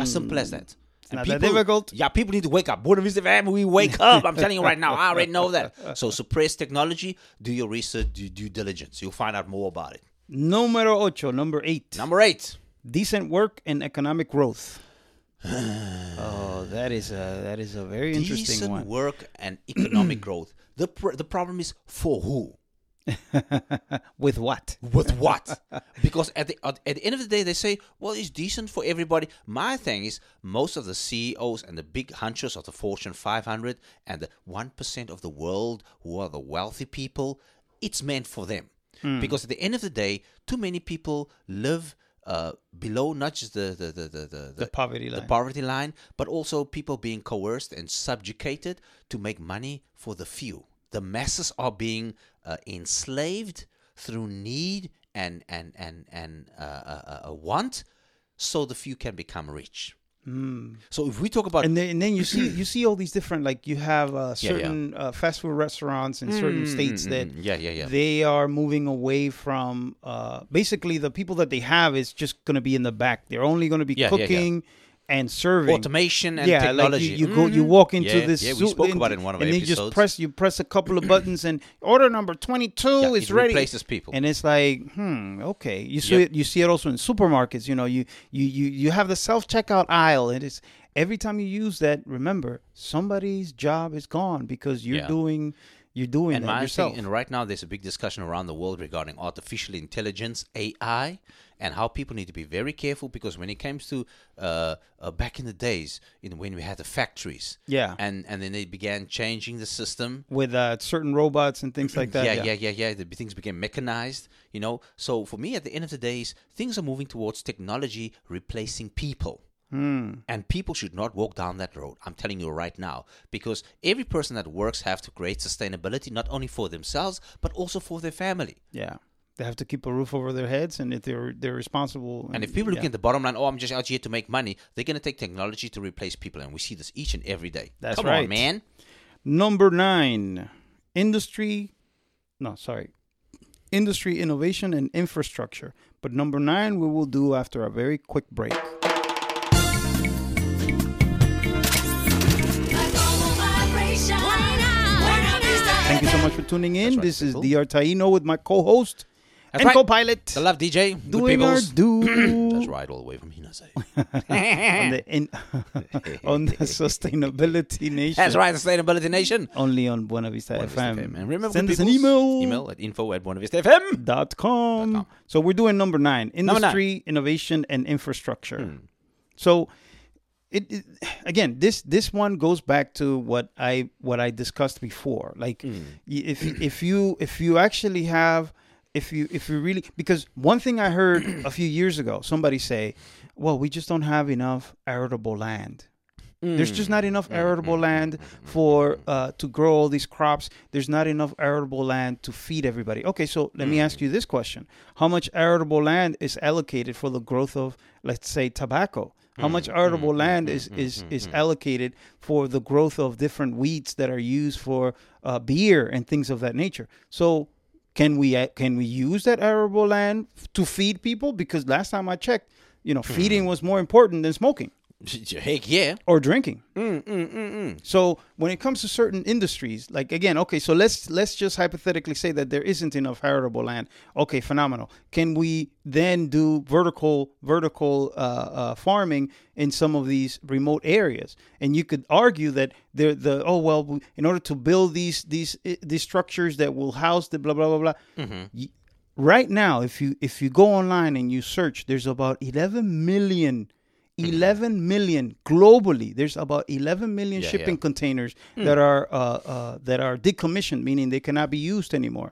As simple as that. And not that difficult. Yeah, people need to wake up. Vista family, we wake [LAUGHS] up. I'm telling you right now. I already know that. [LAUGHS] So suppress technology. Do your research. Do due diligence. You'll find out more about it. Numero ocho, number eight. Number eight. decent work and economic growth. [SIGHS] oh, that is a that is a very interesting Decent one. Decent work and economic [CLEARS THROAT] growth. The pr- the problem is for who. [LAUGHS] With what? With what? [LAUGHS] because at the at, the end of the day, they say, well, it's decent for everybody. My thing is, most of the CEOs and the big hunchers of the Fortune 500 and the one percent of the world who are the wealthy people, it's meant for them. Because at the end of the day, too many people live. Uh, below not just the the, the, the, the, The poverty the poverty line, but also people being coerced and subjugated to make money for the few. The masses are being uh, enslaved through need and and and and uh, uh, uh, want, so the few can become rich. So if we talk about and then, and then you see you see all these different like you have uh, Yeah, yeah. certain Uh, fast food restaurants in certain states that Mm, yeah yeah yeah they are moving away from uh, basically the people that they have is just going to be in the back. They're only going to be Yeah, yeah, yeah. cooking and serving. automation and yeah, technology. like you, you go, you Mhm. walk into Yeah, this. Yeah, we spoke and- about it in one of our and then episodes. you just press, you press a couple of [CLEARS THROAT] buttons, and order number twenty-two Yeah, is it ready. replaces people. and it's like, hmm, okay. You see Yep. it. You see it also in supermarkets. You know, you you you you have the self checkout aisle, and it's every time you use that. Remember, somebody's job is gone because you're Yeah. doing you're doing and that yourself. thing, and right now there's a big discussion around the world regarding artificial intelligence, AI, and how people need to be very careful because when it comes to uh, uh, back in the days, you know, when we had the factories, Yeah. and and then they began changing the system. with uh, certain robots and things like that. yeah, yeah, yeah, yeah. The things became mechanized, you know. So for me, at the end of the days, things are moving towards technology replacing people. Hmm. And people should not walk down that road. I'm telling you right now, because every person that works have to create sustainability not only for themselves but also for their family. Yeah. They have to keep a roof over their heads, and if they're they're responsible. And if people look yeah. at the bottom line, oh, I'm just out here to make money, they're going to take technology to replace people, and we see this each and every day. That's Come right. on, man. Number nine, industry. No, sorry, industry innovation and infrastructure. But number nine, we will do after a very quick break. Thank you so much for tuning in. Right, this is people. DR Taino with my co-host That's and right. co-pilot The Love DJ, doing our do [CLEARS THROAT] That's right, all the way from Hinase. [LAUGHS] on the in, [LAUGHS] on the [LAUGHS] sustainability nation. That's right, Sustainability Nation. Only on Buena Vista Buena Vista FM. FM. And remember, Send us an email. Email at info at Buena Vista FM. dot com. So we're doing number nine: Number nine. industry, innovation, and infrastructure. Hmm. So, it, it again this this one goes back to what I what I discussed before. Like, y if if you if you actually have if you if you really because one thing I heard [CLEARS THROAT] a few years ago, somebody say, "Well, we just don't have enough arable land." There's just not mm. enough mm, arable mm, land for uh, to grow all these crops. There's not enough arable land to feed everybody. Okay, so let me ask you this question: How much arable land is allocated for the growth of, let's say, tobacco? How much arable land is is is allocated for the growth of different wheats that are used for uh, beer and things of that nature? So can we uh, can we use that arable land to feed people? Because last time I checked, you know, feeding was more important than smoking Heck yeah. or drinking. So when it comes to certain industries, like again, okay, so let's let's just hypothetically say that there isn't enough arable land. Okay, phenomenal. Can we then do vertical vertical uh, uh, farming in some of these remote areas? And you could argue that the the oh well, in order to build these these uh, these structures that will house the blah blah blah blah. y- Right now, if you if you go online and you search, there's about 11 million 11 million globally. There's about 11 million Yeah, shipping yeah. containers that are uh, uh, that are decommissioned, meaning they cannot be used anymore.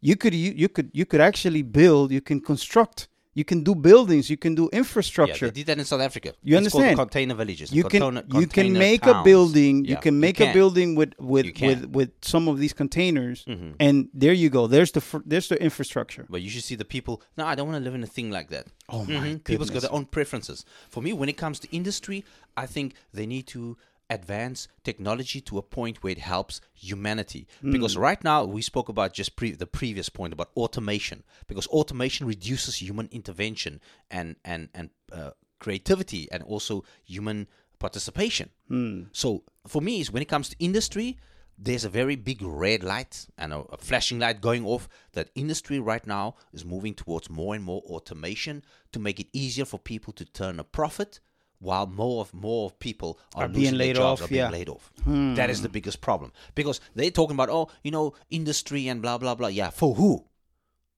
You could you, you could you could actually build. You can construct. You can do buildings. You can do Yeah, infrastructure. they did that in South Africa. You It's understand? container villages. you can container- you can make a towns. building. You can make a building with with You can. Mm-hmm. with with some of these containers, and there you go. There's the fir- there's the infrastructure. But you should see the people. No, I don't want to live in a thing like that. Oh, my Mhm. People's got their own preferences. For me, when it comes to industry, I think they need to advance technology to a point where it helps humanity. Hmm. Because right now we spoke about just pre- the previous point about automation. Because automation reduces human intervention and and and uh, creativity and also human participation. So for me, is when it comes to industry, there's a very big red light and a, a flashing light going off that industry right now is moving towards more and more automation to make it easier for people to turn a profit while more of more of people are, Are being laid jobs, off, are yeah. Hmm. laid off. That is the biggest problem because they're talking about oh you know industry and blah blah blah. Yeah, for who?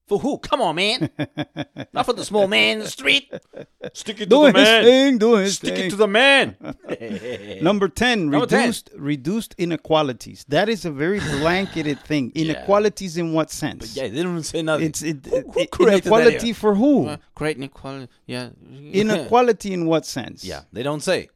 For who? Come on, man! [LAUGHS] Not for the small man in the street. Stick it to Doing the his man. thing, doing his Stick thing. it to the man. [LAUGHS] Number 10, Number 10. reduced reduced inequalities. That is a very [LAUGHS] blanketed thing. Inequalities in what sense? yeah, they don't say nothing. It's it, Who- who created that inequality here? for who? Uh, great inequality. Yeah. inequality in what sense? yeah, they don't say.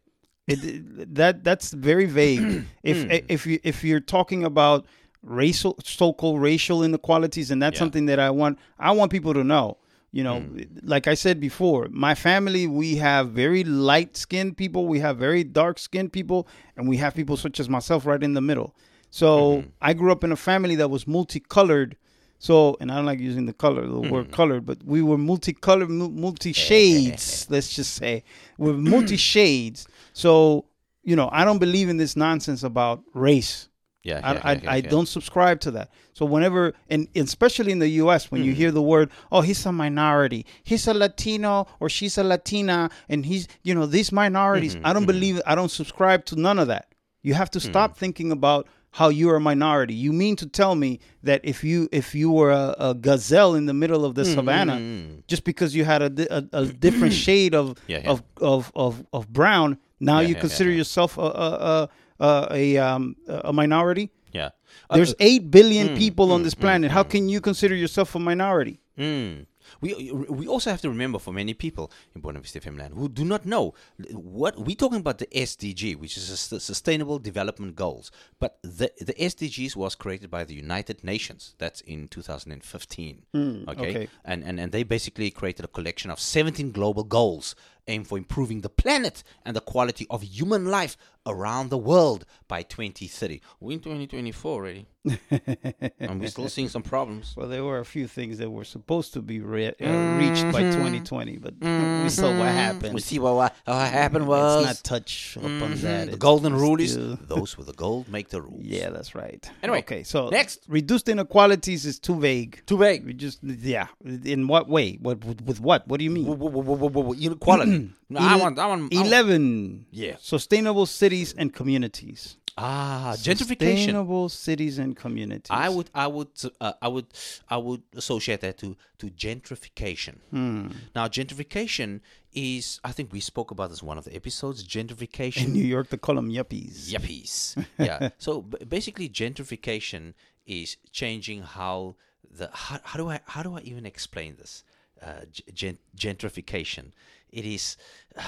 It, it- that that's very vague. [CLEARS THROAT] if Hmm. if you if you're talking about racial so-called racial inequalities, and that's Yeah. something that I want I want people to know. You know, Hmm. like I said before, my family we have very light skinned people, we have very dark skinned people, and we have people such as myself right in the middle. So Mm-hmm. I grew up in a family that was multicolored. So, and I don't like using the color, the Mm-hmm. word colored, but we were multicolored, multi shades. [LAUGHS] let's just say we're multi shades. So, you know, I don't believe in this nonsense about race. Yeah, I, yeah, I, yeah, I don't subscribe to that. So whenever, and especially in the U.S., when you hmm. hear the word, "Oh, he's a minority. He's a Latino or she's a Latina," and he's, you know, these minorities. Mm-hmm, I don't mm-hmm. believe. I don't subscribe to none of that. You have to hmm. stop thinking about how you're a minority. You mean to tell me that if you if you were a, a gazelle in the middle of the mm-hmm, savannah, just because you had a, a, a different [CLEARS THROAT] shade of, of of of of brown, now you consider yourself a a a, a, um a minority? Yeah. Uh, There's eight billion people on this planet. How can you consider yourself a minority? Mm. We we also have to remember for many people in Buena Vista FM land who do not know what we're talking about the SDG, which is a Sustainable Development Goals. But the the SDGs was created by the United Nations. That's in 2015. okay, okay. and, and and they basically created a collection of 17 global goals aimed for improving the planet and the quality of human life around the world by 2030. We're in 2024 already, and we're still seeing some problems. Well, there were a few things that were supposed to be re- uh, reached by 2020, but we saw what happened. We see what, what, what happened Let's was not touch upon that. the It's golden rule is [LAUGHS] those with the gold make the rules. Yeah, that's right. Anyway, okay, so next. reduced inequalities is too vague. Too vague. We just yeah. In what way? What with, with what? What do you mean? Inequality. no, I want. I want- Eleven. Yeah. Sustainable cities and communities. Ah, gentrification. Sustainable cities and communities. I would, I would, uh, I would, I would associate that to to gentrification. Hmm. Now, gentrification is, I think we spoke about this in one of the episodes. Gentrification in New York they call them yuppies. Yuppies. [LAUGHS] yeah. So b- basically, gentrification is changing how the how, how do I how do I even explain this? Uh, gen- gentrification. It is [SIGHS]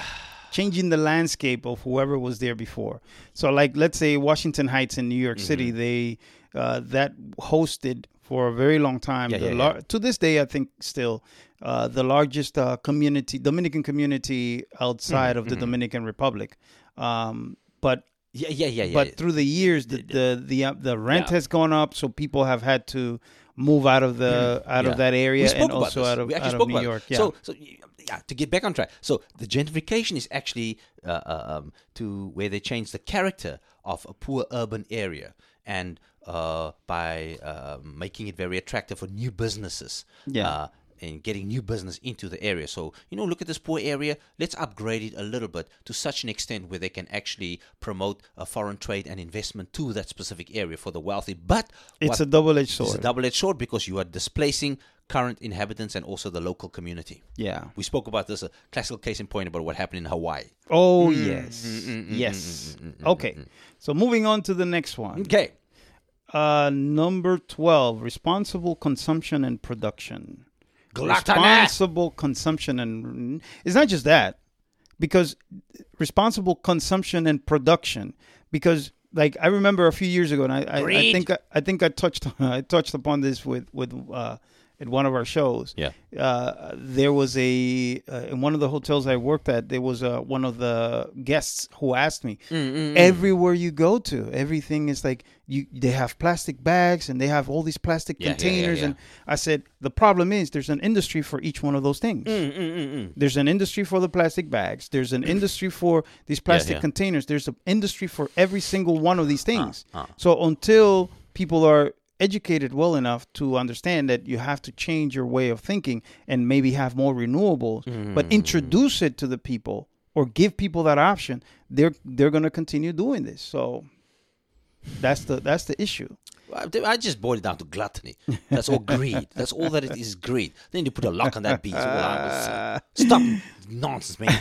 changing the landscape of whoever was there before. So, like, let's say Washington Heights in New York Mm-hmm. City, they uh, that hosted for a very long time. Yeah, the yeah, lar- yeah. To this day, I think still uh, the largest uh, community, Dominican community outside Mm-hmm, of the Dominican Republic. Um, but yeah yeah yeah yeah. but through the years, the the the, uh, the rent has gone up, so people have had to move out of the out Yeah. of that area and also out of, we out of New it. York. Yeah. So, so yeah, to get back on track. So the gentrification is actually uh, uh, um, to where they change the character of a poor urban area and uh, by uh, making it very attractive for new businesses. Yeah. Uh, and getting new business into the area. So, you know, look at this poor area. Let's upgrade it a little bit to such an extent where they can actually promote a foreign trade and investment to that specific area for the wealthy. But it's a double-edged sword. it's a double-edged sword because you are displacing current inhabitants and also the local community. yeah. We spoke about this, a classical case in point about what happened in Hawaii. Oh Mm, yes, yes. Okay, so moving on to the next one. Okay. Uh, number twelve: responsible consumption and production. Responsible consumption and it's not just that, because responsible consumption and production. Because like I remember a few years ago, and I, I, I think I, I think I touched [LAUGHS] I touched upon this with with uh, at one of our shows. Yeah. uh, there was a uh, in one of the hotels I worked at. There was uh, one of the guests who asked me, Mm, everywhere you go to, everything is like you. They have plastic bags and they have all these plastic Yeah, yeah, yeah, containers. yeah. And I said the problem is there's an industry for each one of those things. Mm, There's an industry for the plastic bags. There's an industry for these plastic containers. There's an industry for every single one of these things. uh. So until people are educated well enough to understand that you have to change your way of thinking and maybe have more renewables, but Mm. introduce it to the people or give people that option, they're they're going to continue doing this. So that's the that's the issue. I just boil it down to gluttony. That's all greed. [LAUGHS] That's all that it is greed. Then you put a lock on that beast. [LAUGHS] Stop nonsense, man.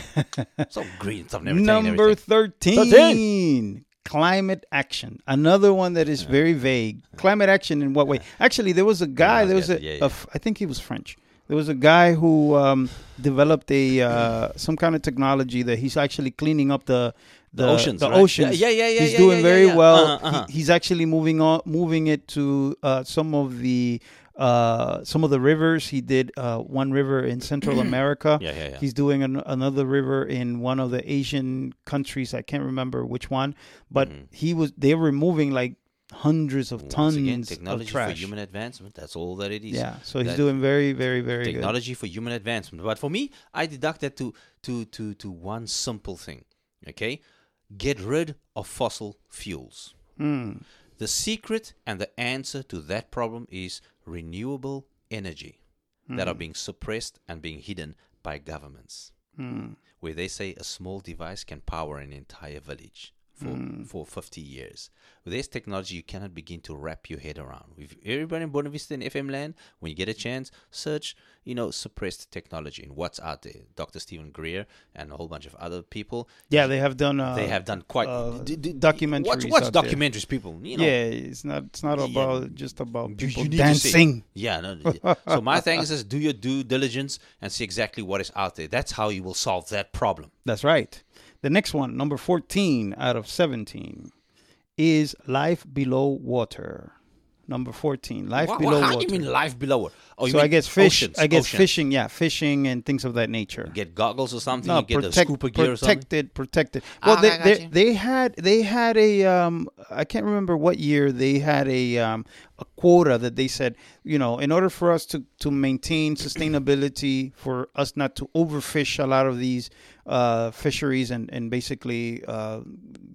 Stop greed and stuff and everything. and Number everything. 13, climate action. Another one that is very vague. Climate action in what way? Actually, there was a guy, Yeah, there was yeah, a, yeah, yeah. f- I think he was French. There was a guy who um, developed a uh, [CLEARS THROAT] some kind of technology that he's actually cleaning up the the, oceans, The right? oceans. Yeah, yeah, yeah, He's yeah, doing yeah, very yeah. well. Uh-huh, uh-huh. He, he's actually moving on, moving it to uh, some of the uh, some of the rivers. He did uh, one river in Central [CLEARS THROAT] America. Yeah, yeah, yeah. He's doing an, another river in one of the Asian countries. I can't remember which one, but he was. They were moving like hundreds of tons Mm-hmm. Once again, of technology for human advancement. That's all that it is. yeah, so he's That- doing very, very, very good. technology for human advancement. But for me, I deduct that to to to to one simple thing. Okay, get rid of fossil fuels. Hmm. The secret and the answer to that problem is renewable energy that Hmm. are being suppressed and being hidden by governments, Hmm. where they say a small device can power an entire village for Hmm. for 50 years. With this technology, you cannot begin to wrap your head around. If everybody in Buena Vista and FM land, when you get a chance, search, you know, suppressed technology and what's out there. Dr. Stephen Greer and a whole bunch of other people. Yeah, they have done. Uh, they have done quite uh, d- d- documentaries Watch, watch out there. documentaries, people. You know, yeah, it's not. It's not Yeah. about just about people dancing. Yeah, no. [LAUGHS] yeah. so my thing is, is do your due diligence and see exactly what is out there. That's how you will solve that problem. That's right. The next one, number fourteen out of seventeen, is life below water. Number fourteen, life Wha- wha- below how water. do you mean life below it? Oh, you so I guess fish. oceans, I guess oceans. fishing. Yeah, fishing and things of that nature. Get goggles or something. no, you get protect, the scuba gear or something. protected, protected. Well, okay, they, they, you. they had they had a um I can't remember what year they had a um a quota that they said you know in order for us to to maintain sustainability for us not to overfish a lot of these uh fisheries and and basically uh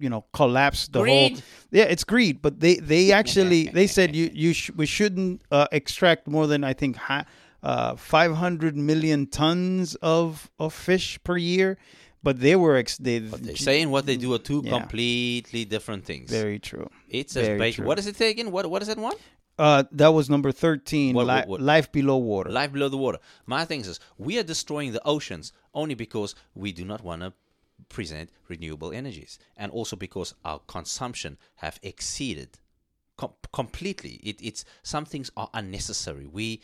you know collapse the whole yeah it's greed but they they [LAUGHS] actually they said you you sh- we shouldn't uh, extract more than I think ha- uh 500 million tons of of fish per year but they were ex- they What they say and what they do are two Yeah. completely different things. very true It's says very basic. true. What does it say again? What what is that one? Uh that was number 13 What- li- what- what? life below water Life below the water. My thing is, we are destroying the oceans only because we do not want to present renewable energies, and also because our consumption have exceeded Com- completely. It, it's some things are unnecessary. We,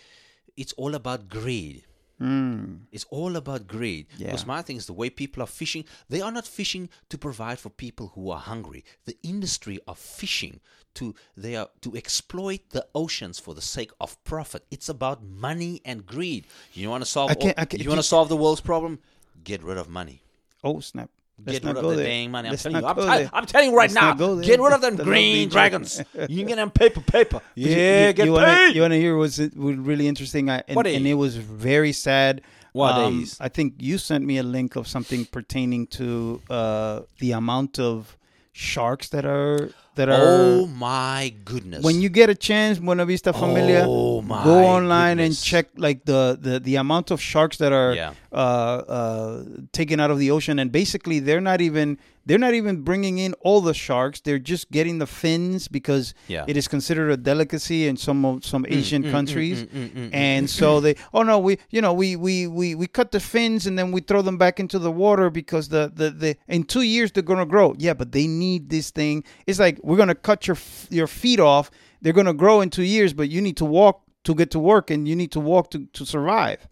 it's all about greed. It's all about greed. Because Yeah. my thing is the way people are fishing, they are not fishing to provide for people who are hungry. The industry of fishing to they are to exploit the oceans for the sake of profit. It's about money and greed. You want to solve all- you want to solve the world's problem? Get rid of money. Oh snap! Let's Get rid of the there. dang money. I'm Let's telling you. I'm, there. I'm telling you right Let's now. not go there. Get rid of them The green dragons. you can get them paper, paper. [LAUGHS] Yeah, you, get you wanna, paid. You want to hear what's really interesting? I, and, What and it was very sad. What um, is? I think you sent me a link of something pertaining to uh, the amount of sharks that are that are. oh my goodness. when you get a chance, Buena Vista Familia, Oh, go online goodness. and check like the, the, the amount of sharks that are Yeah. uh, uh, taken out of the ocean, and basically they're not even they're not even bringing in all the sharks. They're just getting the fins because Yeah. it is considered a delicacy in some of some Asian mm, countries, mm, mm, mm, and so they oh no we you know we, we we we cut the fins and then we throw them back into the water because the the, the in two years they're gonna grow. Yeah, but they need this thing. It's like we're gonna cut your your feet off. They're gonna grow in two years, but you need to walk to get to work, and you need to walk to to survive.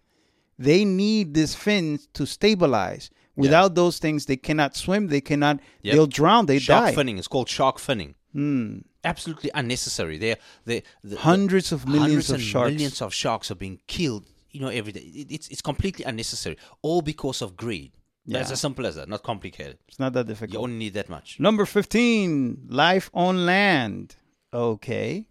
They need this fins to stabilize. Without those things, they cannot swim. They cannot. Yep. They'll drown. They shark die. finning. It's called shark finning. Hmm. Absolutely unnecessary. They're, they the, Hundreds of millions hundreds of and sharks. Millions of sharks are being killed. You know, every day. It, it's it's completely unnecessary. All because of greed. That's Yeah. as simple as that. Not complicated. It's not that difficult. You only need that much. Number fifteen, life on land. Okay,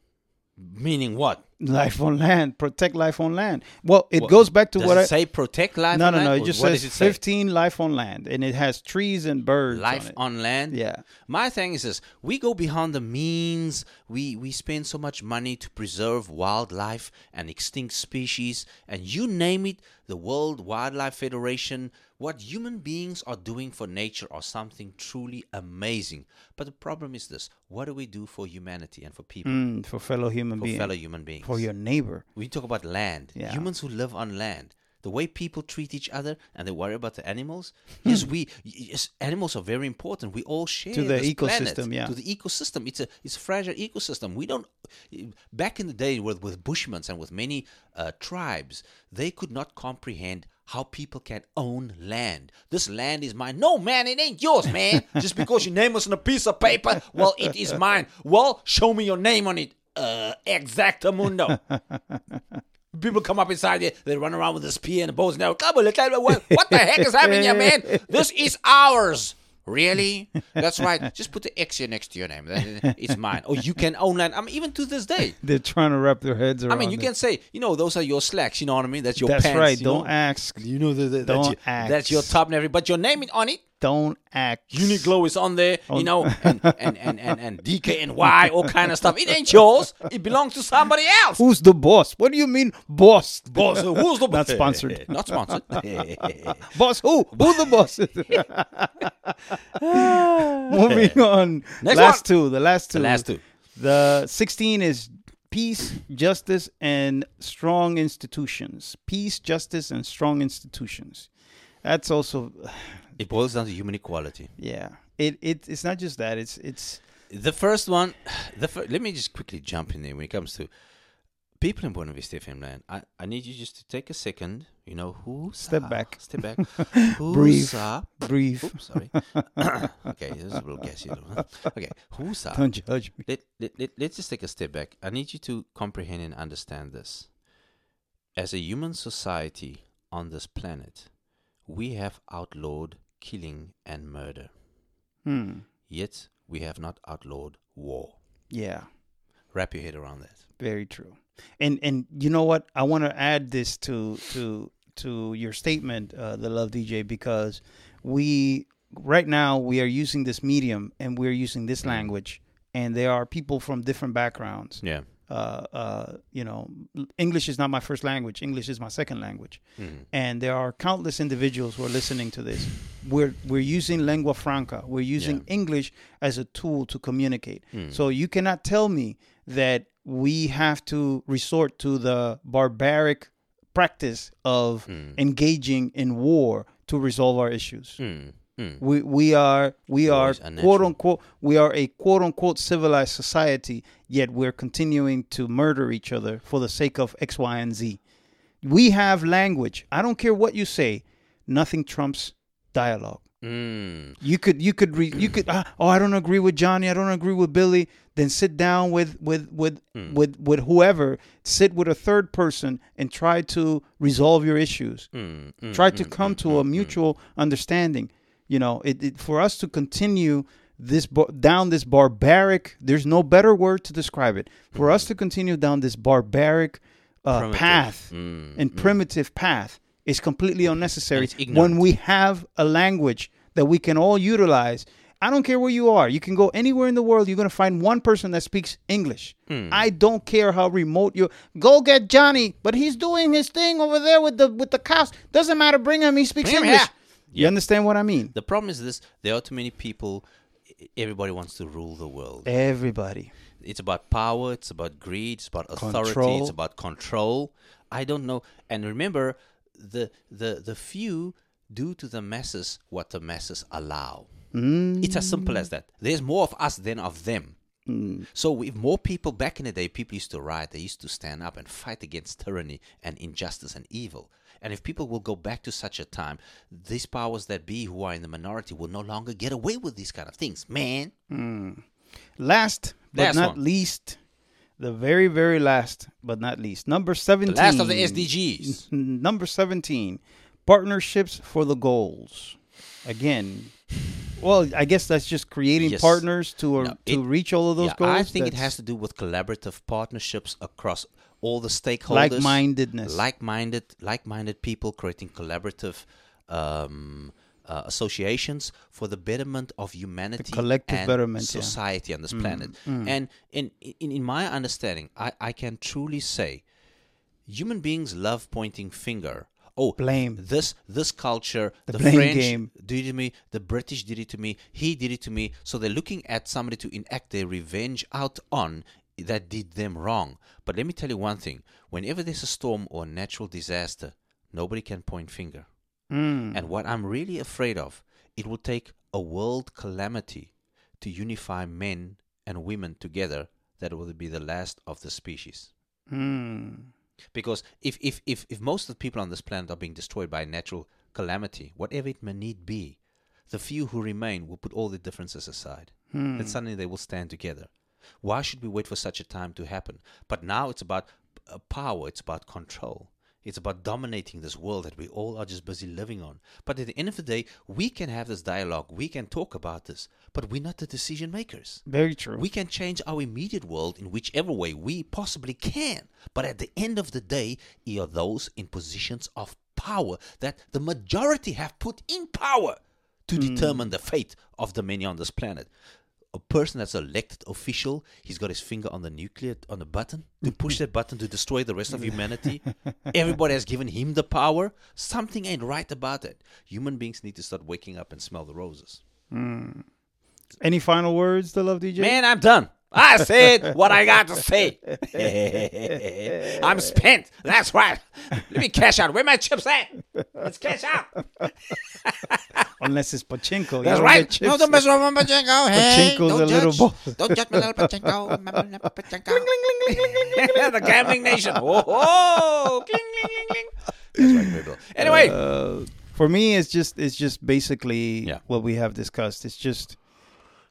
Meaning what? Life on land. Protect life on land. Well, it What- goes back to what it I. say protect life? no, on no, land? no. It just what says it say? fifteen life on land, and it has trees and birds. life on, it. on land. Yeah. My thing is this: we go beyond the means. We we spend so much money to preserve wildlife and extinct species, and you name it. The World Wildlife Federation. What human beings are doing for nature are something truly amazing. But the problem is this: what do we do for humanity and for people, Mm, for fellow human for beings, fellow human beings? for your neighbor. we talk about land. Yeah. Humans who live on land. The way people treat each other and they worry about the animals. [LAUGHS] Yes, we yes, animals are very important. We all share. To the this planet, ecosystem, yeah. To the ecosystem, it's a it's a fragile ecosystem. We don't. Back in the day, with with Bushmans and with many uh, tribes, they could not comprehend how people can own land. This land is mine. No, man, it ain't yours, man. [LAUGHS] Just because your name was on a piece of paper, well, it is [LAUGHS] mine. Well, show me your name on it. Uh, exactamundo. People come up inside here, they run around with a spear and a bow and arrow. Come on, look at what, what the heck is happening here, man? [LAUGHS] This is ours. Really? [LAUGHS] That's right. Just put the X here next to your name. It's mine. Or you can own land. I mean, even to this day. [LAUGHS] They're trying to wrap their heads around. I mean, you it. can say, you know, those are your slacks. You know what I mean? That's your pants. That's pants. right. Don't know? ask. You know, the, the, that's, Don't your, ask. that's your top and everything. But your name on it. Don't act. Uniqlo is on there, you know, [LAUGHS] and, and, and, and, and DKNY, all kind of stuff. It ain't yours. It belongs to somebody else. Who's the boss? What do you mean, boss? Boss, who's the [LAUGHS] boss? [LAUGHS] Not sponsored. Not sponsored. boss who? Who the boss? Moving on. Next last one. two. The last two. the last two. The 16 is peace, justice, and strong institutions. Peace, justice, and strong institutions. That's also, It boils down to human equality. yeah. It, it it's not just that. It's it's The first one, the fir- let me just quickly jump in there when it comes to people in Buena Vista FM. I, I need you just to take a second. You know, who Step back. Step back. [LAUGHS] Breathe. Who's up? Oops, sorry. [LAUGHS] okay, this is a little guessy. though. [LAUGHS] Okay, who's up? Don't judge me. let, let, let, let's just take a step back. I need you to comprehend and understand this. As a human society on this planet, we have outlawed killing and murder. Hmm. Yet, we have not outlawed war. Yeah. Wrap your head around that. Very true. And and you know what? I want to add this to to to your statement, uh, the Love DJ, because we right now we are using this medium and we're using this language, and there are people from different backgrounds. Yeah. Uh, uh, you know, English is not my first language. English is my second language, Mhm. and there are countless individuals who are listening to this. We're we're using lingua franca. We're using Yeah. English as a tool to communicate. Mm. So you cannot tell me that we have to resort to the barbaric practice of Mm. engaging in war to resolve our issues. Mm. We we are we are quote unquote we are a quote unquote civilized society, yet we're continuing to murder each other for the sake of X, Y, and Z. We have language. I don't care what you say. Nothing trumps dialogue. Mm. You could you could re, you could ah, oh I don't agree with Johnny I don't agree with Billy then sit down with with with Hmm. with with whoever sit with a third person and try to resolve your issues Mm. Mm. try to come to a mutual understanding you know it, it for us to continue this bar- down this barbaric there's no better word to describe it for us to continue down this barbaric uh, path Mm, and primitive path is completely unnecessary when we have a language that we can all utilize. I don't care where you are. You can go anywhere in the world. You're going to find one person that speaks English. Hmm. I don't care how remote you Go get Johnny, but he's doing his thing over there with the with the cows. Doesn't matter. Bring him. He speaks English. here. You understand what I mean? The problem is this: there are too many people. Everybody wants to rule the world. Everybody. It's about power. It's about greed. It's about authority. Control. It's about control. I don't know. And remember, the the the few do to the masses what the masses allow. Mm. It's as simple as that. There's more of us than of them. Hmm. So if more people back in the day, people used to riot. They used to stand up and fight against tyranny and injustice and evil. And if people will go back to such a time, these powers that be who are in the minority will no longer get away with these kind of things, man. Hmm. Last but Last not one. least, the very very last but not least, number seventeen. The last of the SDGs. [LAUGHS] Number 17, partnerships for the goals. Again, well, I guess that's just creating Yes. partners to uh, No, to reach all of those Yeah, goals. I think it has to do with collaborative partnerships across all the stakeholders. like-mindedness. like-minded, like-minded people creating collaborative um, uh, associations for the betterment of humanity, collective and betterment, yeah. Mm, society on this planet. And in, in in my understanding, I, I can truly say, human beings love pointing finger. Oh, Blame. this this culture. The, blame French game. did it to me. The British did it to me. He did it to me. So they're looking at somebody to enact their revenge out on that did them wrong. But let me tell you one thing: whenever there's a storm or a natural disaster, nobody can point finger. Mm. And what I'm really afraid of, it will take a world calamity to unify men and women together. That will be the last of the species. Mm. Because if, if, if, if most of the people on this planet are being destroyed by a natural calamity, whatever it may need be, the few who remain will put all the differences aside. And suddenly they will stand together. Why should we wait for such a time to happen? But now it's about uh, power, it's about control. It's about dominating this world that we all are just busy living on. But at the end of the day, we can have this dialogue, we can talk about this, but we're not the decision makers. Very true. We can change our immediate world in whichever way we possibly can. But at the end of the day, it are those in positions of power that the majority have put in power to hmm. determine the fate of the many on this planet. A person that's elected official, he's got his finger on the nuclear on the button to push that button to destroy the rest of humanity. [LAUGHS] Everybody has given him the power. Something ain't right about it. Human beings need to start waking up and smell the roses. Hmm. Any final words, the love DJ? Man, I'm done. I said what I got to say. I'm spent. That's right. Let me cash out. Where my chips at? Let's cash out. [LAUGHS] Unless it's pachinko. That's right. No, don't mess with my pachinko. [LAUGHS] Hey, Pachinko's don't a little judge. bo- Don't judge [LAUGHS] my little pachinko. Little pachinko. the gambling nation. Oh, oh. Cling. That's right, Anyway. Uh, for me, it's just it's just basically Yeah. what we have discussed. It's just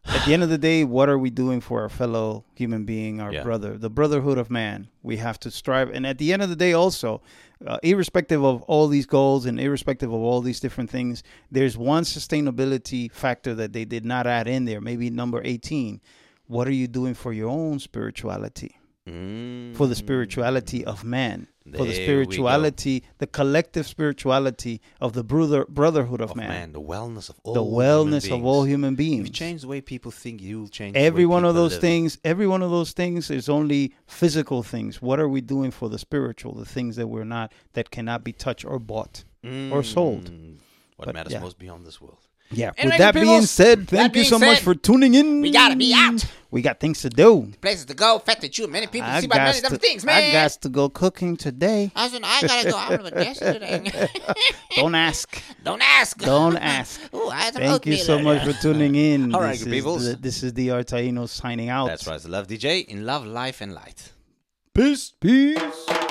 at the end of the day, what are we doing for our fellow human being, our Yeah. brother, the brotherhood of man? We have to strive, and at the end of the day, also, uh, irrespective of all these goals and irrespective of all these different things, there's one sustainability factor that they did not add in there. Maybe number eighteen. What are you doing for your own spirituality? Mm. for the spirituality of man, for the spirituality, the collective spirituality of the brother brotherhood of, of man, man, the wellness of all the human wellness of all beings. human beings. you change the way people think, you'll change Every one of those live. things, every one of those things is only physical things. What are we doing for the spiritual, the things that we're not, that cannot be touched or bought or sold? Mm. What But, matters yeah. most beyond this world. Yeah. Anyway, With that being said, thank you being so much for tuning in. we gotta be out. We got things to do. Places to go, fat that you, Many people I see about many got different things, man. I got to go cooking today. I said, I gotta go out of a desk today. [LAUGHS] [LAUGHS] Don't ask. Don't ask. Don't ask. [LAUGHS] Ooh, I Thank you so much for tuning in. All right, this good is this is the Artaino signing out. That's right. It's Love DJ in love, life, and light. Peace. Peace.